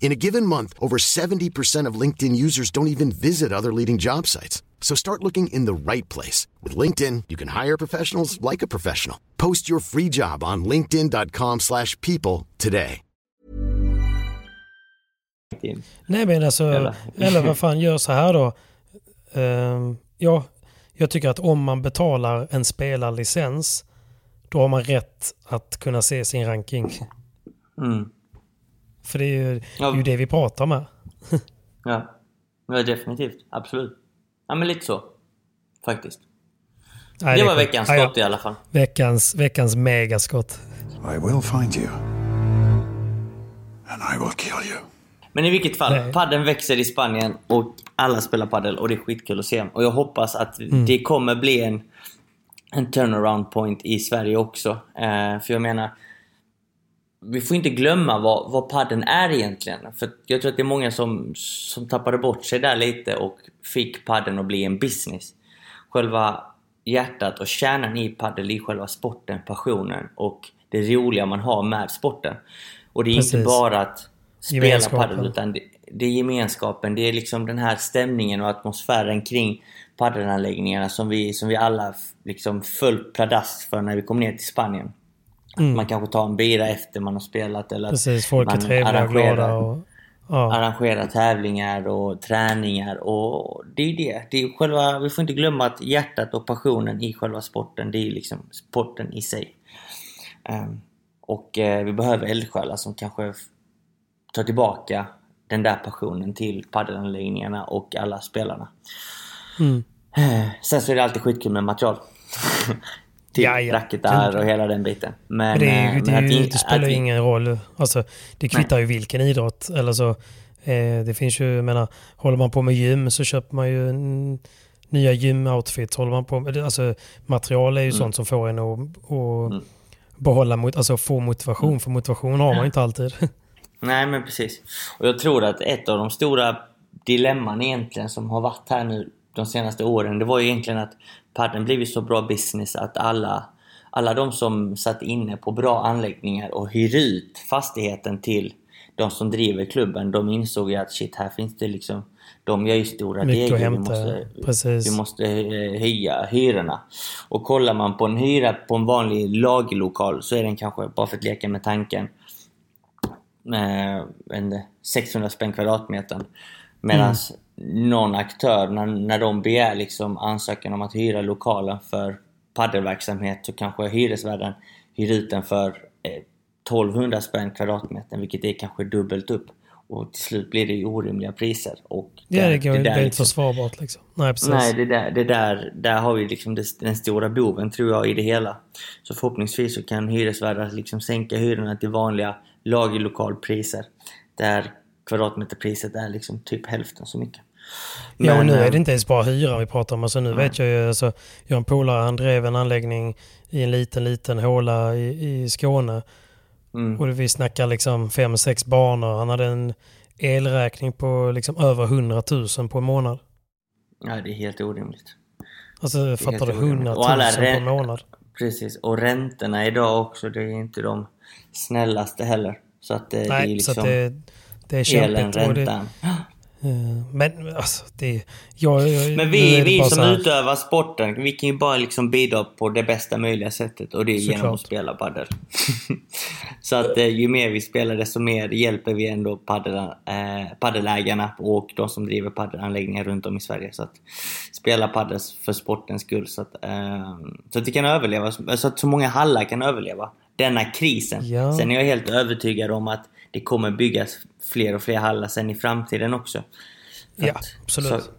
In a given month, over 70% of LinkedIn users don't even visit other leading job sites. So start looking in the right place. With LinkedIn, you can hire professionals like a professional. Post your free job on linkedin.com/people slash people today. Nej men alltså, Eller- eller vad fan, gör så här då. Ehm, ja, jag tycker att om man betalar en spelarlicens, då har man rätt att kunna se sin ranking. Mm. För det är ju, det Ja. är ju det vi pratar med. Ja. ja, definitivt. Absolut. Ja, men lite så. Faktiskt. Nej, det är var sjukt. veckans skott i alla fall. Veckans, veckans megaskott. I will find you. And I will kill you. Men i vilket fall, Nej. padden växer i Spanien och alla spelar paddel och det är skitkul att se. Och jag hoppas att Mm. det kommer bli en, en turnaround point i Sverige också. Eh, för jag menar, vi får inte glömma vad, vad padden är egentligen. För jag tror att det är många som, som tappade bort sig där lite och fick padden att bli en business. Själva hjärtat och kärnan i paddel är själva sporten, passionen och det roliga man har med sporten. Och det är inte Precis. bara att spela padel utan det, det är gemenskapen, det är liksom den här stämningen och atmosfären kring paddelanläggningarna som vi, som vi alla liksom föll pladask för när vi kom ner till Spanien. Mm. Man kanske tar en bira efter man har spelat eller Precis, folk är trevliga och glada. Och, ja. arrangera tävlingar och träningar och det är det. det är själva, vi får inte glömma att hjärtat och passionen i själva sporten, det är liksom sporten i sig. Ehm, och eh, vi behöver eldsjälar som kanske tar tillbaka den där passionen till paddelanläggningarna och alla spelarna. Mm. Eh, Sen så är det alltid skitkul med material. till Ja, ja. racketar och hela den biten. Men, det, är, eh, ju- det, men är ju, vi- det spelar ju ingen roll. Alltså, det kvittar ju vilken idrott. Eller så, eh, det finns ju, jag menar, håller man på med gym så köper man ju en, nya gymoutfits. Håller man på med, det- alltså, material är ju Mm. sånt som får en att, att behålla, mot, alltså få motivation. Mm. För motivation har man ju inte alltid. Nej men precis. Och jag tror att ett av de stora dilemman egentligen som har varit här nu de senaste åren, det var ju egentligen att padden blivit så bra business att alla, alla de som satt inne på bra anläggningar och hyr ut fastigheten till de som driver klubben, de insåg ju att shit, här finns det liksom de gör ju stora degar, vi måste, precis. vi måste eh, höja hyrorna. Och kollar man på en hyra på en vanlig lagerlokal så är den kanske, bara för att leka med tanken, eh, en 600 spänn kvadratmetern. Medan någon aktör, när, när de begär liksom ansökan om att hyra lokalen för paddelverksamhet så kanske hyresvärden hyr ut den för eh, 1200 spänn kvadratmetern vilket är kanske dubbelt upp. Och till slut blir det ju orimliga priser. Och Ja, där- det, går, det, där är inte liksom- försvarbart liksom. Nej, precis. Nej, det där, det där, där har vi liksom det, den stora boven tror jag i det hela. Så förhoppningsvis så kan hyresvärdar liksom sänka hyrorna till vanliga lagerlokalpriser. Där kvadratmeterpriset är liksom typ hälften så mycket. Ja, och Men, nu är eh, det inte ens bara hyra vi pratar om. Alltså, nu vet jag ju, alltså, jag har en polare, han drev en anläggning i en liten, liten håla i, i Skåne. Mm. Och vi snackar liksom fem, sex banor. Han hade en elräkning på liksom över 100 000 på en månad. Ja, det är helt orimligt. Alltså fattar du? helt orimligt. 100 000 Och alla på en månad. Precis, och räntorna idag också, det är inte de snällaste heller. Så att det, det är Nej, liksom så att det, det är elen, kämpigt. det- räntan. Eh, Men alltså, det... Jag, jag, Men vi, det vi som här- utövar sporten, vi kan ju bara liksom bidra på det bästa möjliga sättet och det är genom att spela padel. så att eh, ju mer vi spelar desto mer hjälper vi ändå paddel, eh, och de som driver paddelanläggningar runt om i Sverige. Så att spela padel för sportens skull så att, eh, så att vi kan överleva, så att så många hallar kan överleva denna krisen. Ja. Sen är jag helt övertygad om att det kommer byggas fler och fler hallar sen i framtiden också. För Ja, att- absolut. så-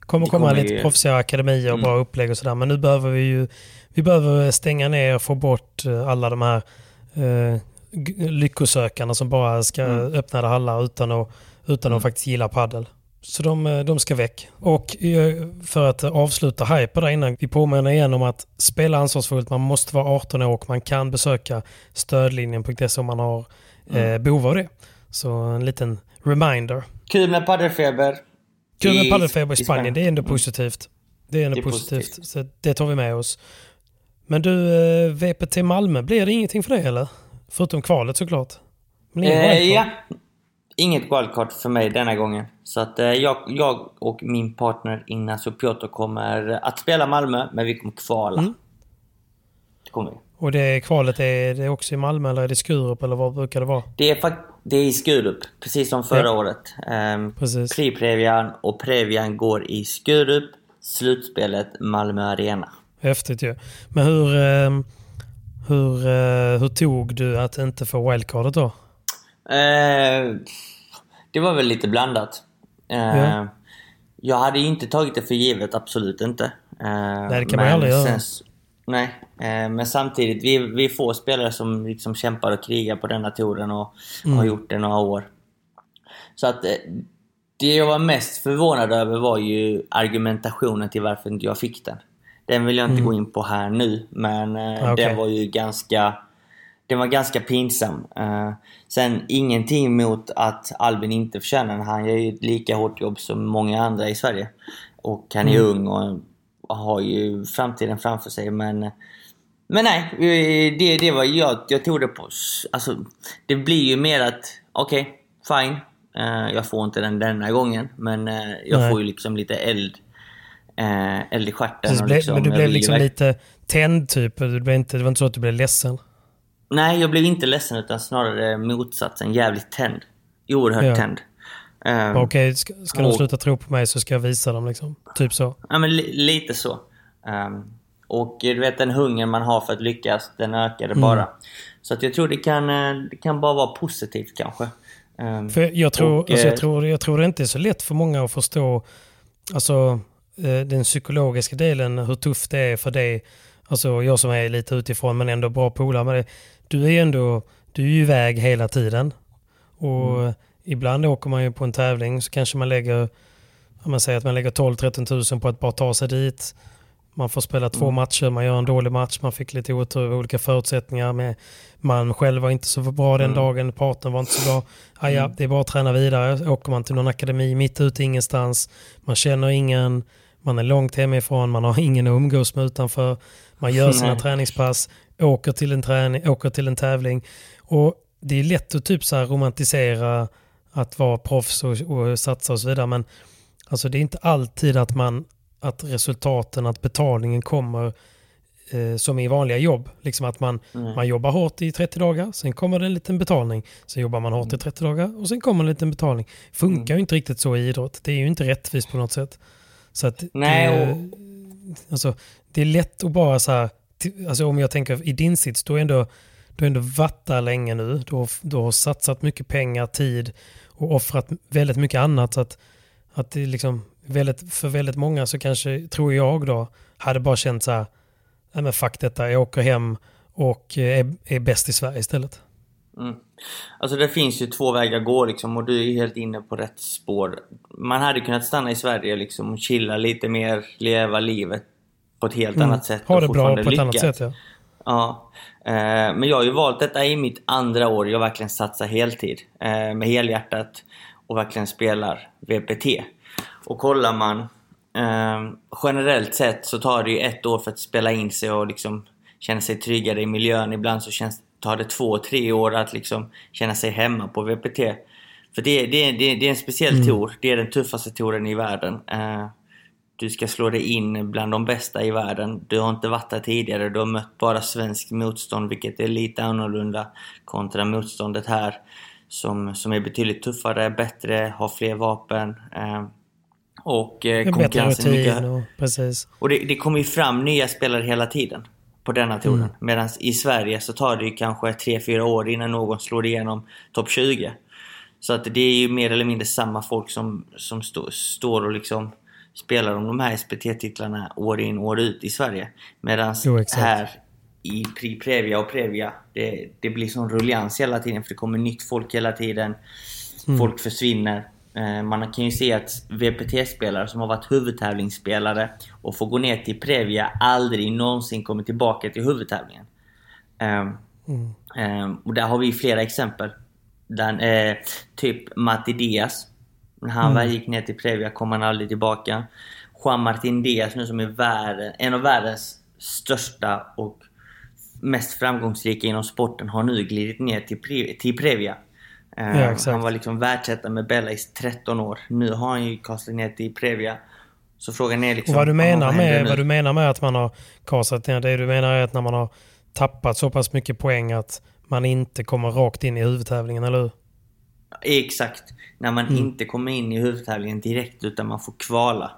kommer komma kommer lite ju- proffsiga akademier och Mm. bra upplägg och sådär. Men nu behöver vi ju vi behöver stänga ner och få bort eh, alla de här eh, lyckosökarna som bara ska Mm. öppna hallar utan att, utan att faktiskt gilla paddel. Så de, eh, de ska väck. Och eh, för att avsluta hype där innan, vi påminner igen om att spela ansvarsfullt. Man måste vara 18 år och man kan besöka stödlinjen.se om man har eh, Mm. behov av det. Så en liten reminder. Kul med paddelfeber. Kul med paddelfeber i Spanien, det är ändå Mm. positivt. Det är ändå Det är positivt. positivt. Så det tar vi med oss. Men du, VPT Malmö, blir det ingenting för dig eller? Förutom kvalet såklart. Men Eh, ja. Inget wildcard för mig denna gången. Så att eh, jag, jag och min partner Ignacio Piotr kommer att spela Malmö, men vi kommer kvala. Mm. Det kommer vi. Och det kvalet, är det också i Malmö eller är det Skurup eller vad brukar det vara? Det är, fakt- det är i Skurup, precis som förra Ja. året. Um, Precis. Pre-Previan och Previan går i Skurup. Slutspelet Malmö Arena. Häftigt ju. Men hur, eh, hur, eh, hur tog du att inte få wildcardet då? Eh, det var väl lite blandat. Eh, Ja. Jag hade ju inte tagit det för givet, absolut inte. Nej, det kan man ju aldrig göra. Nej, eh, men samtidigt, vi, vi få spelare som liksom kämpar och krigar på denna touren och Mm. har gjort det några år. Så att eh, det jag var mest förvånad över var ju argumentationen till varför inte jag fick den. Den vill jag inte Mm. gå in på här nu, men eh, okej. den var ju ganska... Den var ganska pinsam. Eh, sen ingenting mot att Albin inte förtjänar den. Han gör ju ett lika hårt jobb som många andra i Sverige. Och han är Mm. ung och har ju framtiden framför sig. Men, men nej, det, det var jag, jag tog det på... Alltså, det blir ju mer att, okej, fine. Eh, jag får inte den denna gången, men eh, jag Nej. får ju liksom lite eld, eld i stjärten. Precis, och blev- liksom, men du blev liksom lite tänd typ. Du blev inte, det var inte så att du blev ledsen. Nej, jag blev inte ledsen utan snarare motsatsen. Jävligt tänd. Oerhört Ja. tänd. Ehm, Okej, ska, ska de och- sluta tro på mig så ska jag visa dem liksom. Typ så. Ja, men li- lite så. Ehm, och eh, du vet den hungern man har för att lyckas, den ökade Mm. bara. Så att jag tror det kan, eh, det kan bara vara positivt kanske. Ehm, För jag, tror, och, alltså, eh, jag, tror, jag tror det inte är så lätt för många att förstå alltså, eh, den psykologiska delen, hur tufft det är för dig. Alltså jag som är lite utifrån men ändå bra polare med det. Du är ändå, du är ju iväg hela tiden. Och Mm. ibland åker man ju på en tävling så kanske man lägger, om man säger att man lägger 12-13 tusen på att bara ta sig dit. Man får spela två Mm. matcher, man gör en dålig match, man fick lite otur, olika förutsättningar. Med, man själv var inte så bra den Mm. dagen, partnern var inte så bra. Ah, ja, Mm. det är bara att träna vidare. Åker man till någon akademi mitt ute ingenstans, man känner ingen, man är långt hemifrån, man har ingen att umgås med utanför. Man gör sina Nej. träningspass, åker till, en träning, åker till en tävling. Och det är lätt att typ så här romantisera att vara proffs och, och satsa och så vidare. Men alltså det är inte alltid att, man, att resultaten, att betalningen kommer eh, som i vanliga jobb. Liksom att man, Mm. man jobbar hårt i 30 dagar, sen kommer det en liten betalning. Sen jobbar man Mm. hårt i 30 dagar och sen kommer en liten betalning. Funkar ju inte riktigt så i idrott. Det är ju inte rättvist på något sätt. Så att Nej, det, och- alltså, det är lätt att bara så här, alltså om jag tänker i din sits, du har ändå, du har ändå varit där länge nu. Du har, du har satsat mycket pengar, tid och offrat väldigt mycket annat. Så att, att det liksom väldigt, för väldigt många så kanske, tror jag då, hade bara känt så här, nej men fuck detta, jag åker hem och eh, är, är bäst i Sverige istället. Mm. Alltså det finns ju två vägar att gå liksom och du är helt inne på rätt spår. Man hade kunnat stanna i Sverige liksom och chilla lite mer, leva livet på ett helt Mm. annat sätt. Ha och det bra på ett annat sätt ja. Ja. Eh, men jag har ju valt detta i mitt andra år. Jag verkligen satsar heltid. Eh, med helhjärtat. Och verkligen spelar VPT. Och kollar man eh, generellt sett så tar det ju ett år för att spela in sig och liksom känna sig tryggare i miljön. Ibland så känns, tar det två, tre år att liksom känna sig hemma på VPT. För det, det, det, det är en speciell Mm. tour. Det är den tuffaste touren i världen. Du ska slå dig in bland de bästa i världen. Du har inte varit där tidigare. Du har mött bara svensk motstånd, vilket är lite annorlunda kontra motståndet här. Som, som är betydligt tuffare, bättre, har fler vapen. Eh, och eh, konkurrensen är mycket och precis. och det, det kommer ju fram nya spelare hela tiden på denna touren. Mm. Medan i Sverige så tar det ju kanske 3-4 år innan någon slår igenom topp 20. Så att det är ju mer eller mindre samma folk som, som stå, står och liksom spelar om de här SPT-titlarna år in år ut i Sverige. Medan här i Pri Previa och Previa, det, det blir sån ruljans hela tiden för det kommer nytt folk hela tiden. Mm. Folk försvinner. Eh, Man kan ju se att VPT-spelare som har varit huvudtävlingsspelare och får gå ner till Previa aldrig någonsin kommer tillbaka till huvudtävlingen. Ehm, Mm. ehm, Och där har vi flera exempel. Där, eh, typ Matti Diaz. När han Mm. gick ner till Previa kom han aldrig tillbaka. Juan Martin Diaz nu som är världen, en av världens största och mest framgångsrika inom sporten har nu glidit ner till, Pre- till Previa. Ja, exakt. han var liksom världsetta med Bella i 13 år. Nu har han ju kastat ner till Previa. Så frågan är liksom... Och vad du menar med, vad du menar med att man har kasat ner, det du menar är att när man har tappat så pass mycket poäng att man inte kommer rakt in i huvudtävlingen, eller hur? Exakt. När man Mm. inte kommer in i huvudtävlingen direkt utan man får kvala.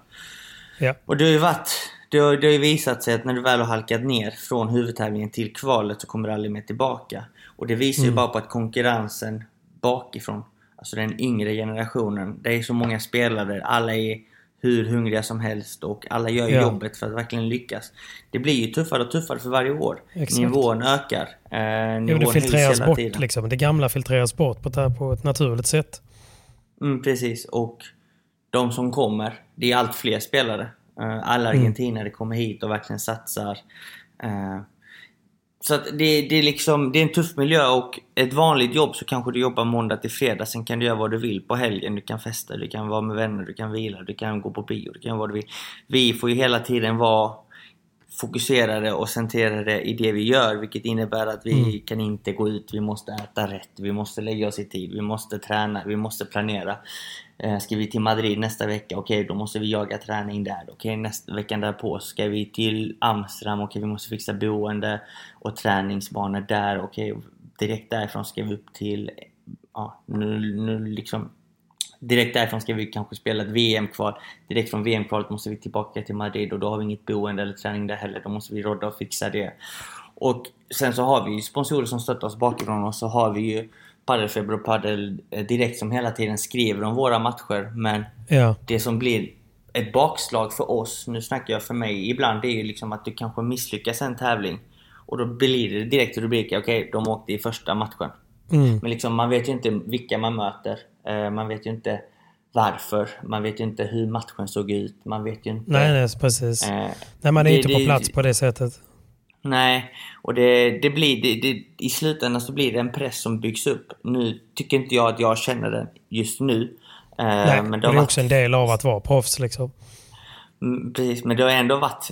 Ja. Och det har ju varit... Det har, det har ju visat sig att när du väl har halkat ner från huvudtävlingen till kvalet så kommer du aldrig mer tillbaka. Och det visar ju Mm. bara på att konkurrensen bakifrån, alltså den yngre generationen, det är så många spelare, alla är hur hungriga som helst och alla gör Ja. jobbet för att verkligen lyckas. Det blir ju tuffare och tuffare för varje år. Exakt. Nivån ökar. Eh, Jo, nivån det höjs filtreras bort tiden. liksom. Det gamla filtreras bort på ett, på ett naturligt sätt. Mm, precis. Och de som kommer, det är allt fler spelare. Eh, Alla Mm. argentinare kommer hit och verkligen satsar. Eh, så att det, det, är liksom, det är en tuff miljö och ett vanligt jobb så kanske du jobbar måndag till fredag. Sen kan du göra vad du vill på helgen. Du kan festa, du kan vara med vänner, du kan vila, du kan gå på bio, du kan göra vad du vill. Vi får ju hela tiden vara fokuserade och centrerade i det vi gör vilket innebär att vi Mm. kan inte gå ut, vi måste äta rätt, vi måste lägga oss i tid, vi måste träna, vi måste planera. Eh, Ska vi till Madrid nästa vecka? Okej, då måste vi jaga träning där. Okej, nästa veckan därpå ska vi till Amsterdam. Okej, vi måste fixa boende och träningsbanor där. Okej, direkt därifrån ska vi upp till... Ja, nu, nu liksom... Direkt därifrån ska vi kanske spela ett VM-kval. Direkt från VM-kvalet måste vi tillbaka till Madrid och då har vi inget boende eller träning där heller. Då måste vi rodda och fixa det. Och sen så har vi ju sponsorer som stöttar oss bakifrån och så har vi ju Paddelfeber och Paddel eh, Direkt som hela tiden skriver om våra matcher. Men Ja. det som blir ett bakslag för oss, nu snackar jag för mig, ibland det är ju liksom att du kanske misslyckas en tävling. Och då blir det direkt rubriker, okej de åkte i första matchen. Mm. Men liksom, man vet ju inte vilka man möter. Eh, Man vet ju inte varför. Man vet ju inte hur matchen såg ut. Man vet ju inte... Nej, nej, precis. Eh, Nej, man är det- inte på det- plats på det sättet. Nej, och det, det blir, det, i slutändan så blir det en press som byggs upp. Nu tycker inte jag att jag känner den just nu. Eh, Nej, men det är varit, också en del av att vara proffs liksom. Mm, precis, men det har ändå varit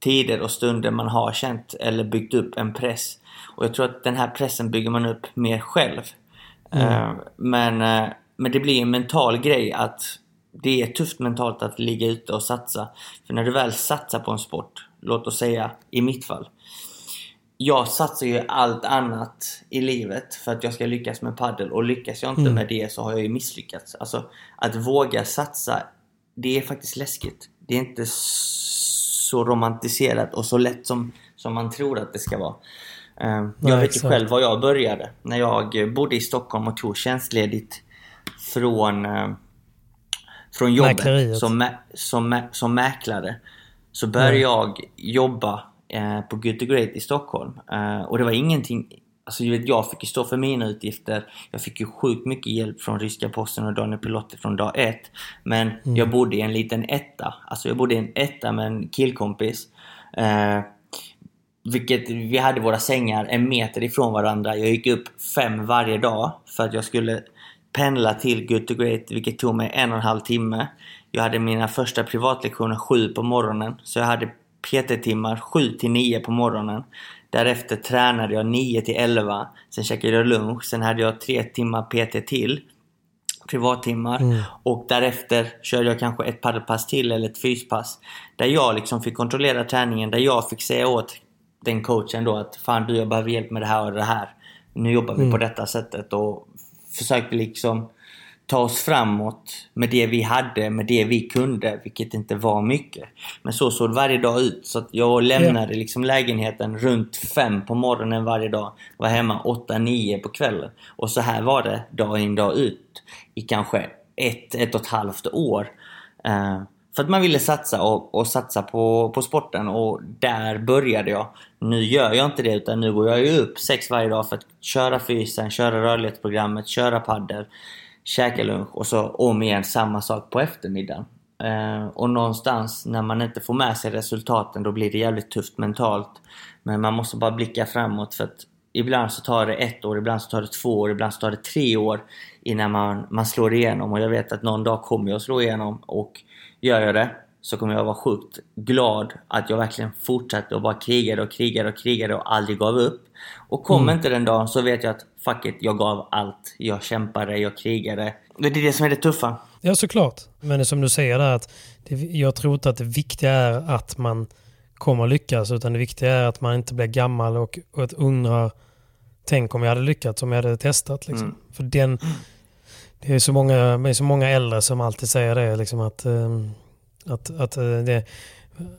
tider och stunder man har känt eller byggt upp en press. Och jag tror att den här pressen bygger man upp mer själv. Mm. Eh, men, eh, men det blir en mental grej att det är tufft mentalt att ligga ute och satsa. För när du väl satsar på en sport, låt oss säga i mitt fall. Jag satsar ju allt annat i livet för att jag ska lyckas med paddel och lyckas jag inte Mm. med det så har jag ju misslyckats. Alltså att våga satsa, det är faktiskt läskigt. Det är inte så romantiserat och så lätt som, som man tror att det ska vara. Eh, jag Nej, vet ju exakt. själv var jag började. När jag eh, bodde i Stockholm och tog tjänstledigt från, eh, från jobbet Mäkleriet. som, som, som mäklare. Så började Mm. jag jobba eh, på Good to Great i Stockholm. Eh, och det var ingenting... Alltså jag vet, jag fick ju stå för mina utgifter. Jag fick ju sjukt mycket hjälp från ryska posten och Daniel Pilotti från dag ett. Men Mm. jag bodde i en liten etta. Alltså jag bodde i en etta med en killkompis. Eh, vilket vi hade våra sängar en meter ifrån varandra. Jag gick upp fem varje dag för att jag skulle pendla till Good to Great vilket tog mig en och en halv timme. Jag hade mina första privatlektioner sju på morgonen. Så jag hade PT-timmar sju till nio på morgonen. Därefter tränade jag 9 till 11. Sen käkade jag lunch. Sen hade jag tre timmar PT till. Privattimmar. Mm. Och därefter körde jag kanske ett paddelpass till eller ett fyspass. Där jag liksom fick kontrollera träningen. Där jag fick säga åt den coachen då att fan du jag behöver hjälp med det här och det här. Nu jobbar vi Mm. på detta sättet och försökte liksom ta oss framåt med det vi hade, med det vi kunde, vilket inte var mycket. Men så såg varje dag ut. Så jag lämnade liksom lägenheten runt fem på morgonen varje dag. Var hemma åtta, nio på kvällen. Och så här var det dag in dag ut i kanske ett, ett och ett halvt år. Eh, för att man ville satsa och, och satsa på, på sporten och där började jag. Nu gör jag inte det utan nu går jag ju upp sex varje dag för att köra fysen, köra rörlighetsprogrammet, köra paddel, käka lunch och så om igen samma sak på eftermiddagen. Eh, och någonstans när man inte får med sig resultaten då blir det jävligt tufft mentalt. Men man måste bara blicka framåt för att ibland så tar det ett år, ibland så tar det två år, ibland så tar det tre år innan man, man slår igenom. Och jag vet att någon dag kommer jag slå igenom och gör jag det så kommer jag vara sjukt glad att jag verkligen fortsatte och bara krigade och krigade och krigade och aldrig gav upp. Och kom Mm. inte den dagen så vet jag att fuck it, jag gav allt. Jag kämpade, jag krigade. Det är det som är det tuffa. Ja, såklart. Men som du säger där, att det, jag tror inte att det viktiga är att man kommer lyckas, utan det viktiga är att man inte blir gammal och, och undrar, tänk om jag hade lyckats, om jag hade testat. Liksom. Mm. För den, det är så många, det är så många äldre som alltid säger det, liksom att, ehm, att, att, eh, det,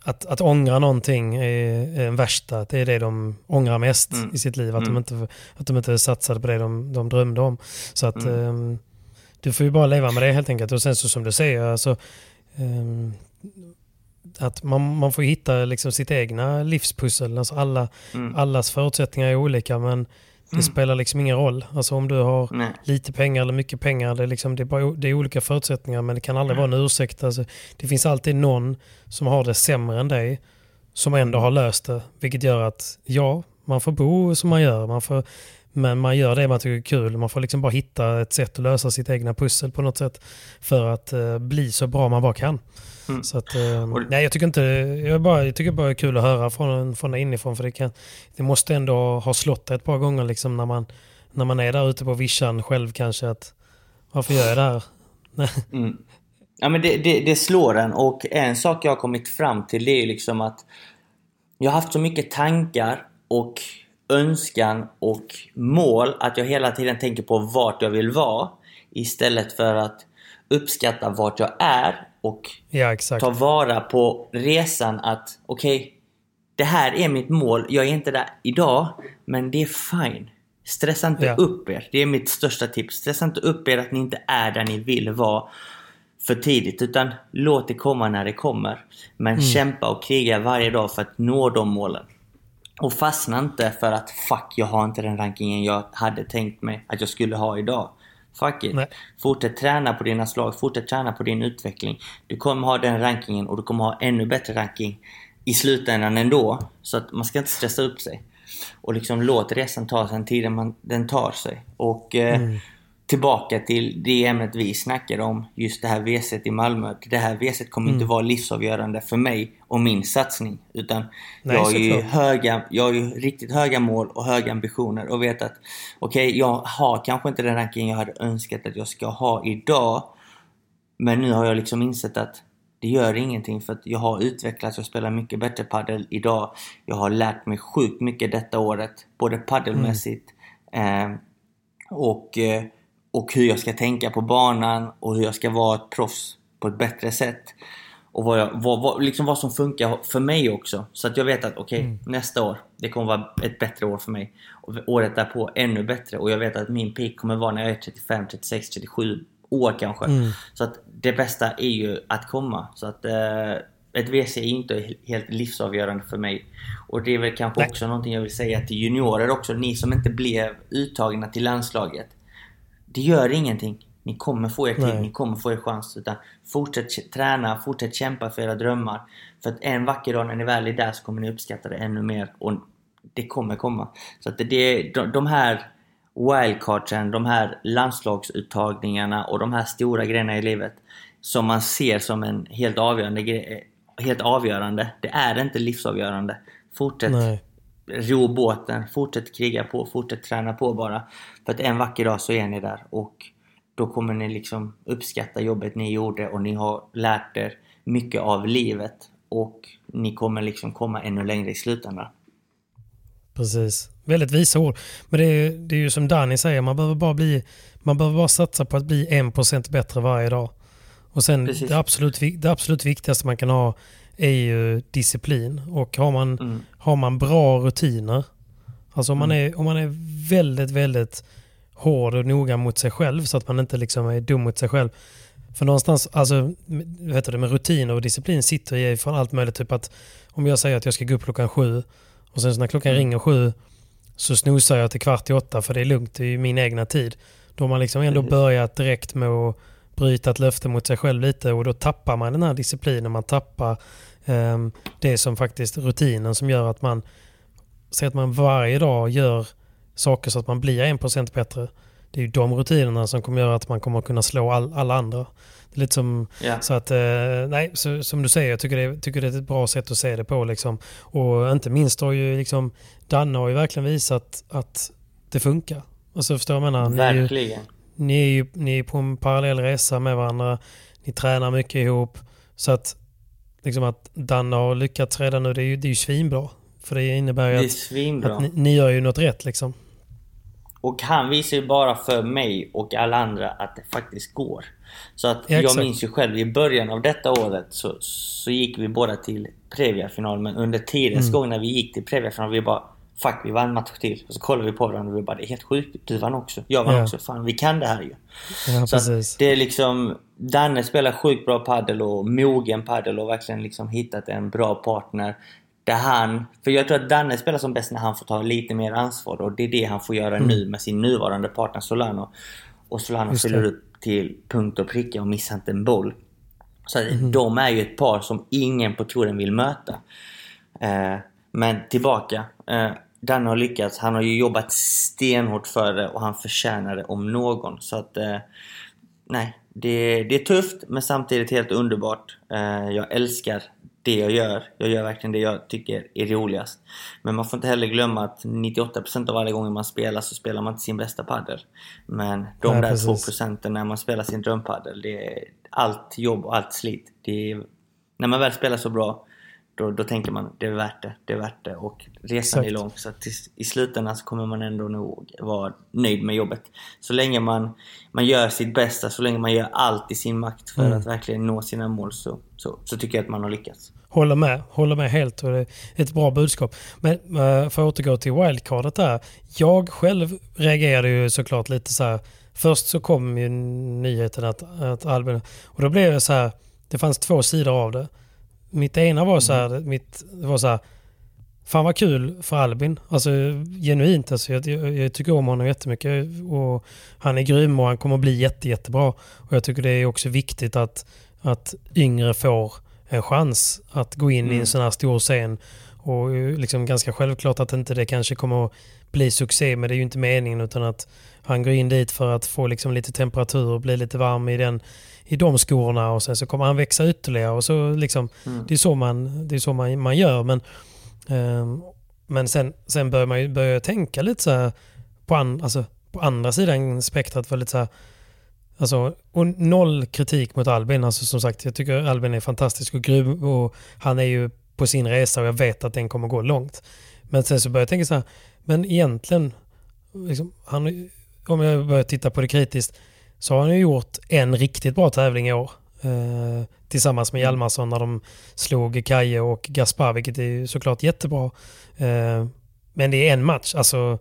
att, att ångra någonting är är den värsta. Det är det de ångrar mest Mm. i sitt liv. Att, Mm. de inte, att de inte satsade på det de, de drömde om. Så att Mm. ehm, du får ju bara leva med det helt enkelt. Och sen så som du säger, alltså, ehm, att man, man får hitta liksom sitt egna livspussel. Alltså alla, Mm. Allas förutsättningar är olika men det Mm. spelar liksom ingen roll. Alltså om du har Nej. lite pengar eller mycket pengar, det är, liksom, det är, bara, det är olika förutsättningar men det kan aldrig vara en ursäkt. Alltså, det finns alltid någon som har det sämre än dig som ändå har löst det. Vilket gör att ja, man får bo som man gör. Man får, men man gör det man tycker är kul. Man får liksom bara hitta ett sätt att lösa sitt egna pussel på något sätt. För att eh, bli så bra man bara kan. Mm. Så att, eh, nej, jag tycker inte, jag, bara, jag tycker bara det är kul att höra från, från inifrån. För det, kan, det måste ändå ha slått ett par gånger liksom när man, när man är där ute på vischan själv kanske. att Varför gör jag det här? Mm. Ja men det, det, det slår en och en sak jag har kommit fram till det är liksom att jag har haft så mycket tankar och önskan och mål att jag hela tiden tänker på vart jag vill vara istället för att uppskatta vart jag är och Ja, ta vara på resan att okej, det här är mitt mål. Jag är inte där idag, men det är fine. Stressa inte Ja. upp er. Det är mitt största tips. Stressa inte upp er att ni inte är där ni vill vara för tidigt, utan låt det komma när det kommer. Men Mm. kämpa och kriga varje dag för att nå de målen. Och fastna inte för att fuck, jag har inte den rankingen jag hade tänkt mig att jag skulle ha idag. Fuck it. Nej. Fortsätt träna på dina slag, fortsätt träna på din utveckling. Du kommer ha den rankingen och du kommer ha ännu bättre ranking i slutändan ändå. Så att man ska inte stressa upp sig. Och liksom låt resan ta den tiden man, den tar sig. Och eh, Mm. Tillbaka till det ämnet vi snackade om, just det här WC i Malmö. Det här WC kommer inte Mm. vara livsavgörande för mig och min satsning. Utan Nej, jag, har ju höga, jag har ju riktigt höga mål och höga ambitioner och vet att okej, jag har kanske inte den ranking jag hade önskat att jag ska ha idag. Men nu har jag liksom insett att det gör ingenting för att jag har utvecklats och spelar mycket bättre paddel idag. Jag har lärt mig sjukt mycket detta året, både paddelmässigt eh, och, eh, och hur jag ska tänka på banan och hur jag ska vara ett proffs på ett bättre sätt. Och vad, jag, vad, vad, liksom vad som funkar för mig också. Så att jag vet att okej, nästa år, det kommer vara ett bättre år för mig. Och året därpå ännu bättre. Och jag vet att min peak kommer vara när jag är 35, 36, 37 år kanske. Mm. Så att det bästa är ju att komma. Så att eh, ett WC är inte helt livsavgörande för mig. Och det är väl kanske Nej. också någonting jag vill säga till juniorer också. Ni som inte blev uttagna till landslaget. Det gör ingenting. Ni kommer få er tid, Nej. ni kommer få er chans. Utan fortsätt träna, fortsätt kämpa för era drömmar. För att en vacker dag när ni väl är där så kommer ni uppskatta det ännu mer. Och det kommer komma. Så att det, de, de här wildcardsen, de här landslagsuttagningarna och de här stora grejerna i livet som man ser som en helt avgörande grej, helt avgörande. Det är inte livsavgörande. Fortsätt Nej. Ro båten, fortsätt kriga på, fortsätt träna på bara. För att en vacker dag så är ni där och då kommer ni liksom uppskatta jobbet ni gjorde och ni har lärt er mycket av livet och ni kommer liksom komma ännu längre i slutändan. Precis. Väldigt visa ord. Men det är, det är ju som Danny säger, man behöver bara, bli, man behöver bara satsa på att bli 1% bättre varje dag. Och sen Precis. det absolut, det absolut viktigaste man kan ha är ju disciplin. Och har man, Mm. har man bra rutiner, alltså om man, är, om man är väldigt, väldigt hård och noga mot sig själv så att man inte liksom är dum mot sig själv. För någonstans, alltså, vet du, med rutiner och disciplin sitter i från allt möjligt. Typ att om jag säger att jag ska gå upp klockan sju och sen så när klockan ringer sju så snosar jag till kvart i åtta för det är lugnt, det är ju min egna tid. Då har man liksom ändå börjat direkt med att bryta ett löfte mot sig själv lite och då tappar man den här disciplinen, man tappar ehm, det som faktiskt rutinen som gör att man säger att man varje dag gör saker så att man blir 1% bättre. Det är ju de rutinerna som kommer göra att man kommer kunna slå all, alla andra. Det är lite som, Ja. så att, eh, nej, så, som du säger, jag tycker det, tycker det är ett bra sätt att se det på. Liksom. Och inte minst har ju liksom, Danne har ju verkligen visat att det funkar. Alltså förstår jag menar? Är ju- Verkligen. Ni är ju ni är på en parallell resa med varandra. Ni tränar mycket ihop. Så att, liksom att Danne har lyckats redan nu, det är ju, det är ju svinbra. För det innebär ju Det att, att ni, ni gör ju något rätt liksom. Och han visar ju bara för mig och alla andra att det faktiskt går. Så att Ja, jag minns ju själv i början av detta året så, så gick vi båda till Previa-final men under tidens Mm. gång när vi gick till Previa-final vi bara Fuck, vi vann match till. Och så kollar vi på varandra och vi bara, det är helt sjukt. Du vann också. Jag vann Ja. också. Fan, vi kan det här ju. Ja, så det är liksom... Danne spelar sjukt bra paddel och mogen paddel och verkligen liksom hittat en bra partner. Där han... För jag tror att Danne spelar som bäst när han får ta lite mer ansvar och det är det han får göra Mm. nu med sin nuvarande partner Solano. Och Solano Just det. fyller upp till punkt och pricka och missar inte en boll. Så Mhm. de är ju ett par som ingen på touren vill möta. Eh, men tillbaka. Eh, Danne har lyckats. Han har ju jobbat stenhårt för det och han förtjänar det om någon. Så att... Eh, nej, det, det är tufft men samtidigt helt underbart. Eh, jag älskar det jag gör. Jag gör verkligen det jag tycker är roligast. Men man får inte heller glömma att 98% av alla gånger man spelar så spelar man inte sin bästa paddel. Men de Nej, där precis. 2 procenten när man spelar sin drömpaddel, det är allt jobb och allt slit. Det är, när man väl spelar så bra, då, då tänker man det är värt det, det är värt det och resan är Exakt. lång. Så till, i slutändan så kommer man ändå nog vara nöjd med jobbet. Så länge man, man gör sitt bästa, så länge man gör allt i sin makt för Mm. att verkligen nå sina mål så, så, så tycker jag att man har lyckats. Håller med, håller med helt och det är ett bra budskap. Men uh, för att återgå till wildcardet där. Jag själv reagerade ju såklart lite så här. Först så kom ju nyheten att, att Albin... Och då blev jag så här. Det fanns två sidor av det. Mitt ena var så här. Mitt, det var så här. Fan vad kul för Albin. Alltså genuint. Alltså, jag, jag, jag tycker om honom jättemycket. Och han är grym och han kommer bli jätte, jättebra. Och jag tycker det är också viktigt att, att yngre får en chans att gå in i en Mm. sån här stor scen. Och eh, liksom ganska självklart att inte det kanske kommer att bli succé, men det är ju inte meningen utan att han går in dit för att få liksom lite temperatur och bli lite varm i, den, i de skorna och sen så kommer han växa ytterligare och så liksom, Mm. det är så man, det är så man, man gör. Men, ehm, men sen, sen börjar man ju börja tänka lite så här på, an, alltså, på andra sidan spektrat var lite så här, Alltså, och noll kritik mot Albin. Alltså, som sagt, jag tycker Albin är fantastisk och grym och han är ju på sin resa och jag vet att den kommer gå långt. Men sen så börjar jag tänka så här, men egentligen, liksom, han, om jag börjar titta på det kritiskt, så har han ju gjort en riktigt bra tävling i år. Eh, tillsammans med Hjalmarsson när de slog Kaje och Gaspar, vilket är såklart jättebra. Eh, men det är en match, alltså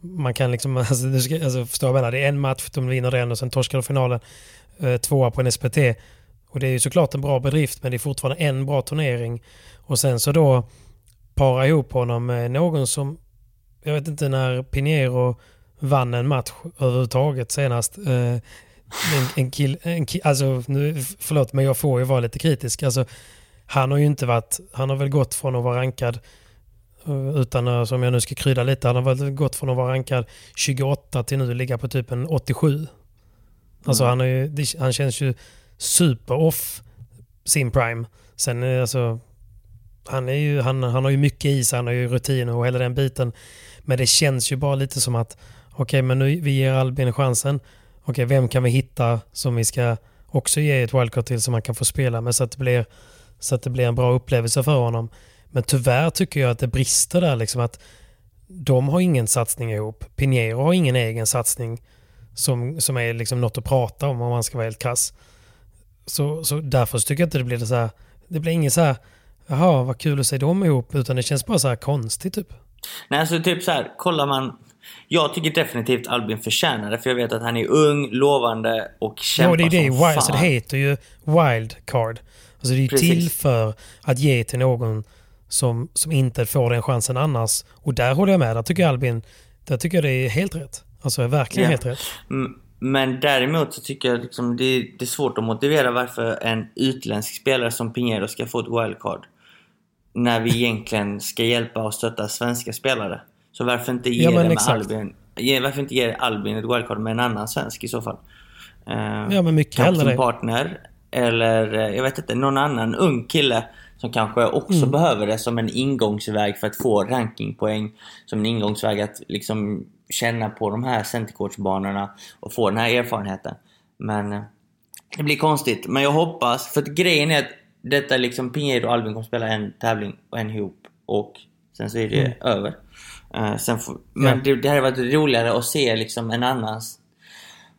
man kan liksom, alltså, du ska, alltså förstå vad jag menar, det är en match, de vinner den och sen torskar de finalen. Eh, tvåa på en SPT. Och det är ju såklart en bra bedrift men det är fortfarande en bra turnering. Och sen så då para ihop honom med någon som, jag vet inte när Pinheiro vann en match överhuvudtaget senast. Eh, en, en kill, en kill, alltså nu, förlåt men jag får ju vara lite kritisk. Alltså, han har ju inte varit, han har väl gått från att vara rankad eh, utan att, som jag nu ska krydda lite, han har väl gått från att vara rankad 28 till nu ligga på typ en 87. Alltså Mm. han, är ju, han känns ju super off sin prime. Sen är alltså, han, är ju, han, han har ju mycket i sig, han har ju rutin och hela den biten. Men det känns ju bara lite som att, okej men nu vi ger Albin chansen. Okej, vem kan vi hitta som vi ska också ge ett wildcard till som han kan få spela med så att det blir, så att det blir en bra upplevelse för honom. Men tyvärr tycker jag att det brister där liksom att de har ingen satsning ihop. Pinheiro har ingen egen satsning som, som är liksom något att prata om om man ska vara helt kass. Så, så därför tycker jag inte det blir det så här, det blir ingen så här, jaha vad kul att se dem ihop, utan det känns bara så här konstigt typ. Nej, alltså typ så här, kollar man... Jag tycker definitivt Albin förtjänar det, för jag vet att han är ung, lovande och kämpar Ja, det är det. som fan. så det heter ju wildcard. Alltså det är ju Precis. till för att ge till någon som, som inte får den chansen annars. Och där håller jag med. Där tycker jag Albin, där tycker jag det är helt rätt. Alltså verkligen Ja. helt rätt. Men däremot så tycker jag liksom det, det är svårt att motivera varför en utländsk spelare som Pinheiro ska få ett wildcard. När vi egentligen ska hjälpa och stötta svenska spelare. Så varför inte ge Ja, det med exakt. Albin? Ge, varför inte ge Albin ett wildcard med en annan svensk i så fall? Eh, Ja, men mycket hellre partner. Eller eh, jag vet inte, någon annan ung kille som kanske också Mm. behöver det som en ingångsväg för att få rankingpoäng. Som en ingångsväg att liksom känna på de här centercourtsbanorna och få den här erfarenheten. Men eh, det blir konstigt. Men jag hoppas, för att grejen är att detta liksom Pinheiro och Albin kommer spela en tävling och en ihop och sen så är det Mm. över. Eh, sen får, men det, det hade varit roligare att se liksom en annans,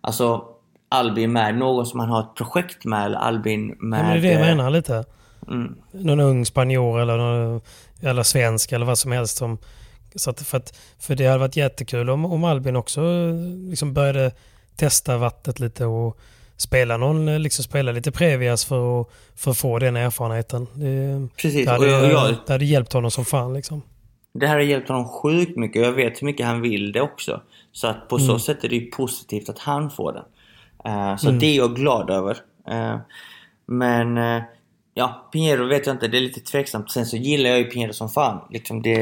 alltså Albin med, någon som han har ett projekt med eller Albin med... Ja, men det är det jag eh, menar lite. Mm. Någon ung spanjor eller, någon, eller svensk eller vad som helst som Så att, för, att, för det hade varit jättekul om, om Albin också liksom började testa vattnet lite och spela, någon, liksom spela lite Previas för att, för att få den erfarenheten. Det, Precis, det, hade, och jag, jag, det hade hjälpt honom som fan. Liksom. Det här har hjälpt honom sjukt mycket och jag vet hur mycket han vill det också. Så att på Mm. så sätt är det ju positivt att han får den. Eh, så Mm. det är jag glad över. Eh, men eh, ja, Pinheiro vet jag inte, det är lite tveksamt. Sen så gillar jag ju Pinheiro som fan. Liksom det,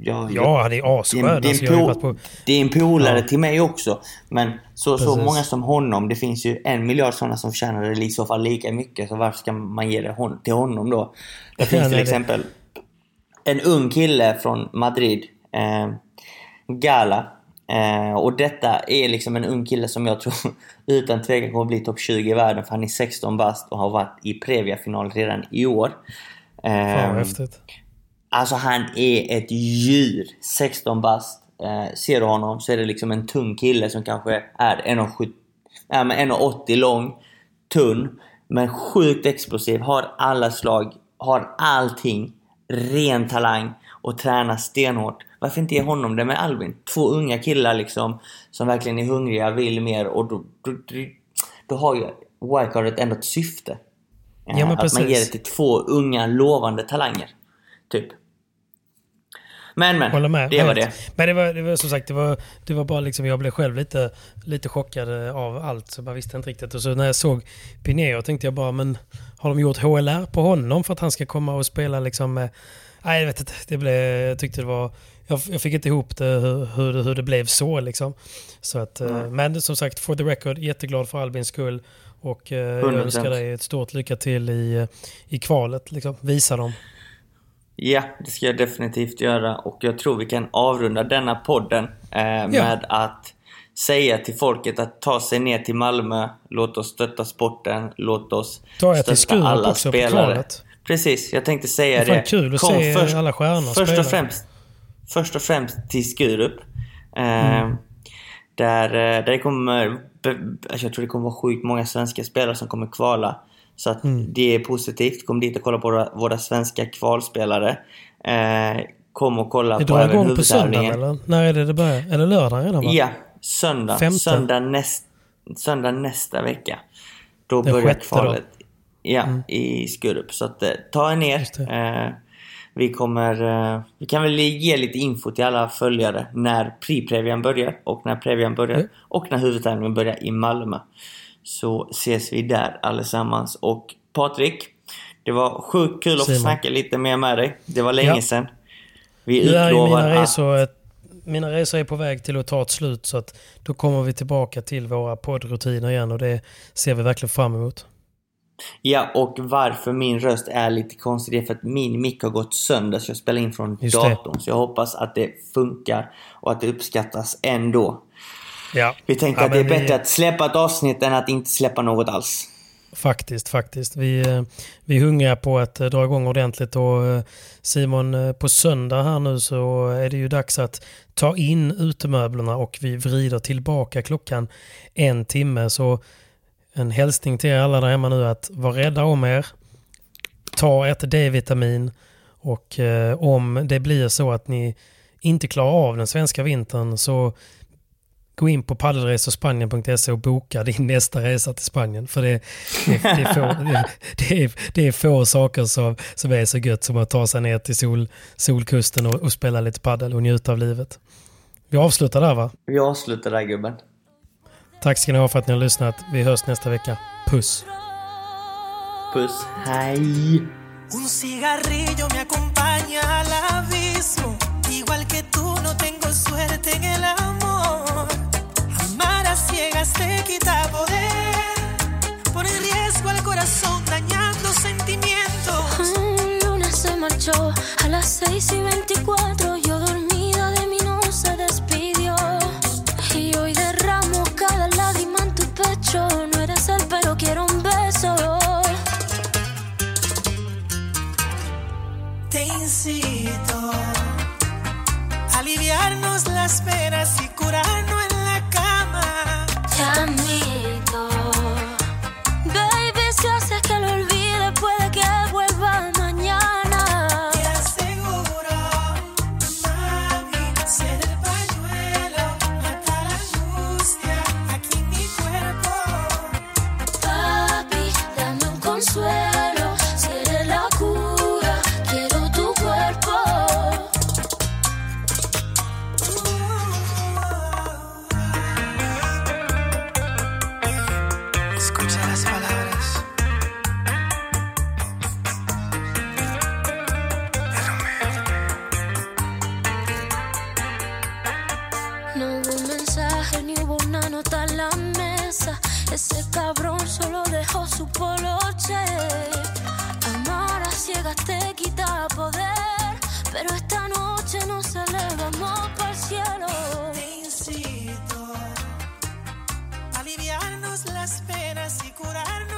jag, Ja, han är asskön. Det är, det, Alltså, en på- det är en polare Ja. till mig också. Men så, så Precis. många som honom, det finns ju en miljard sådana som tjänar i så fall lika mycket. Så varför ska man ge det hon, till honom då? Det finns till exempel en ung kille från Madrid, eh, Gala. Eh, och detta är liksom en ung kille som jag tror utan tvekan kommer bli topp 20 i världen för han är 16 bast och har varit i Previa-final redan i år. Fan Eh, vad häftigt. Alltså han är ett djur. 16 bast. Eh, ser du honom så är det liksom en tung kille som kanske är 1,70 ja, men 1,80 lång, tunn, men sjukt explosiv, har alla slag, har allting, ren talang och tränar stenhårt. Varför inte ge honom det med Albin? Två unga killar liksom som verkligen är hungriga, vill mer och då, då, då, då har ju wildcardet ändå ett syfte. Eh, Ja, men att man ger det till två unga lovande talanger. Typ. Men men, Håller med. det var det. Men det var, det var som sagt, det var, det var bara liksom, jag blev själv lite, lite chockad eh, av allt. Så jag bara visste inte riktigt. Och så när jag såg Pineo tänkte jag bara, men har de gjort HLR på honom för att han ska komma och spela liksom med... Nej, jag vet inte. Det blev, jag tyckte det var... Jag, jag fick inte ihop det, hur, hur, det- hur det blev så liksom. Så att, eh, Mm. Men som sagt, for the record, jätteglad för Albins skull. Och eh, jag 100%. önskar dig ett stort lycka till i, eh, i kvalet. Liksom. Visa dem. Ja, det ska jag definitivt göra och jag tror vi kan avrunda denna podden eh, med att säga till folket att ta sig ner till Malmö, låt oss stötta sporten, låt oss Ta till stötta Skurup alla också på spelare. kvalet. Precis, jag tänkte säga Det är fan det. kul att se alla stjärnor först spela. och, främst, först och främst till Skurup. Eh, Mm. Där, där det kommer, alltså jag tror det kommer vara sjukt många svenska spelare som kommer kvala. Så att Mm. det är positivt. Kom dit och kolla på våra, våra svenska kvalspelare. Eh, kom och kolla Det på även igång på söndag huvudtävlingen. eller? När är det det börjar? Eller lördag redan va? Ja, söndag. Femte. Söndag, näst, söndag nästa vecka. Då Den börjar sjätte då? kvalet. Ja, Mm. i Skurup. Så att, eh, ta er ner. Eh, vi kommer... Eh, vi kan väl ge lite info till alla följare när pre-previan börjar och när previan börjar Mm. och när huvudtävlingen börjar i Malmö. Så ses vi där allesammans. Och Patrik, det var sjukt kul att få snacka lite mer med dig. Det var länge Ja. sedan. Vi utlovar att... mina resor är på väg till att ta ett slut så att då kommer vi tillbaka till våra poddrutiner igen och det ser vi verkligen fram emot. Ja, och varför min röst är lite konstig det är för att min mick har gått sönder så jag spelar in från Just det. datorn. Så jag hoppas att det funkar och att det uppskattas ändå. Ja. Vi tänkte Ja, att det är men vi- bättre att släppa ett avsnitt än att inte släppa något alls. Faktiskt, faktiskt. Vi, eh, vi hungrar på att eh, dra igång ordentligt och eh, Simon, på söndag här nu så är det ju dags att ta in utemöblerna och vi vrider tillbaka klockan en timme. Så en hälsning till er alla där hemma nu att var rädda om er. Ta ett D-vitamin och om det blir så att ni inte klarar av den svenska vintern så gå in på paddelresorspanien.se och boka din nästa resa till Spanien. För det, det, det, är, få, det, det, är, det är få saker som, som är så gött som att ta sig ner till sol, solkusten och, och spela lite paddel och njuta av livet. Vi avslutar där va? Vi avslutar där gubben. Tack ska ni ha för att ni har lyssnat. Vi hörs nästa vecka. Puss! Puss, hej! Un cigarrillo me acompaña al abismo. Igual que tú, no tengo suerte en el. Amar a ciegas te quita poder. Pone en riesgo al corazón, dañando sentimientos. Un lunes se marchó a las 6 y 24. Yo dormida de mí no se despidió. Y hoy derramo cada lágrima en tu pecho. No eres él, pero quiero un beso. Te incito a aliviarnos las penas y curarnos Ese cabrón solo dejó su poloche. Amar a ciegas te quita poder. Pero esta noche nos elevamos para el cielo. Te incito a aliviarnos las penas y curarnos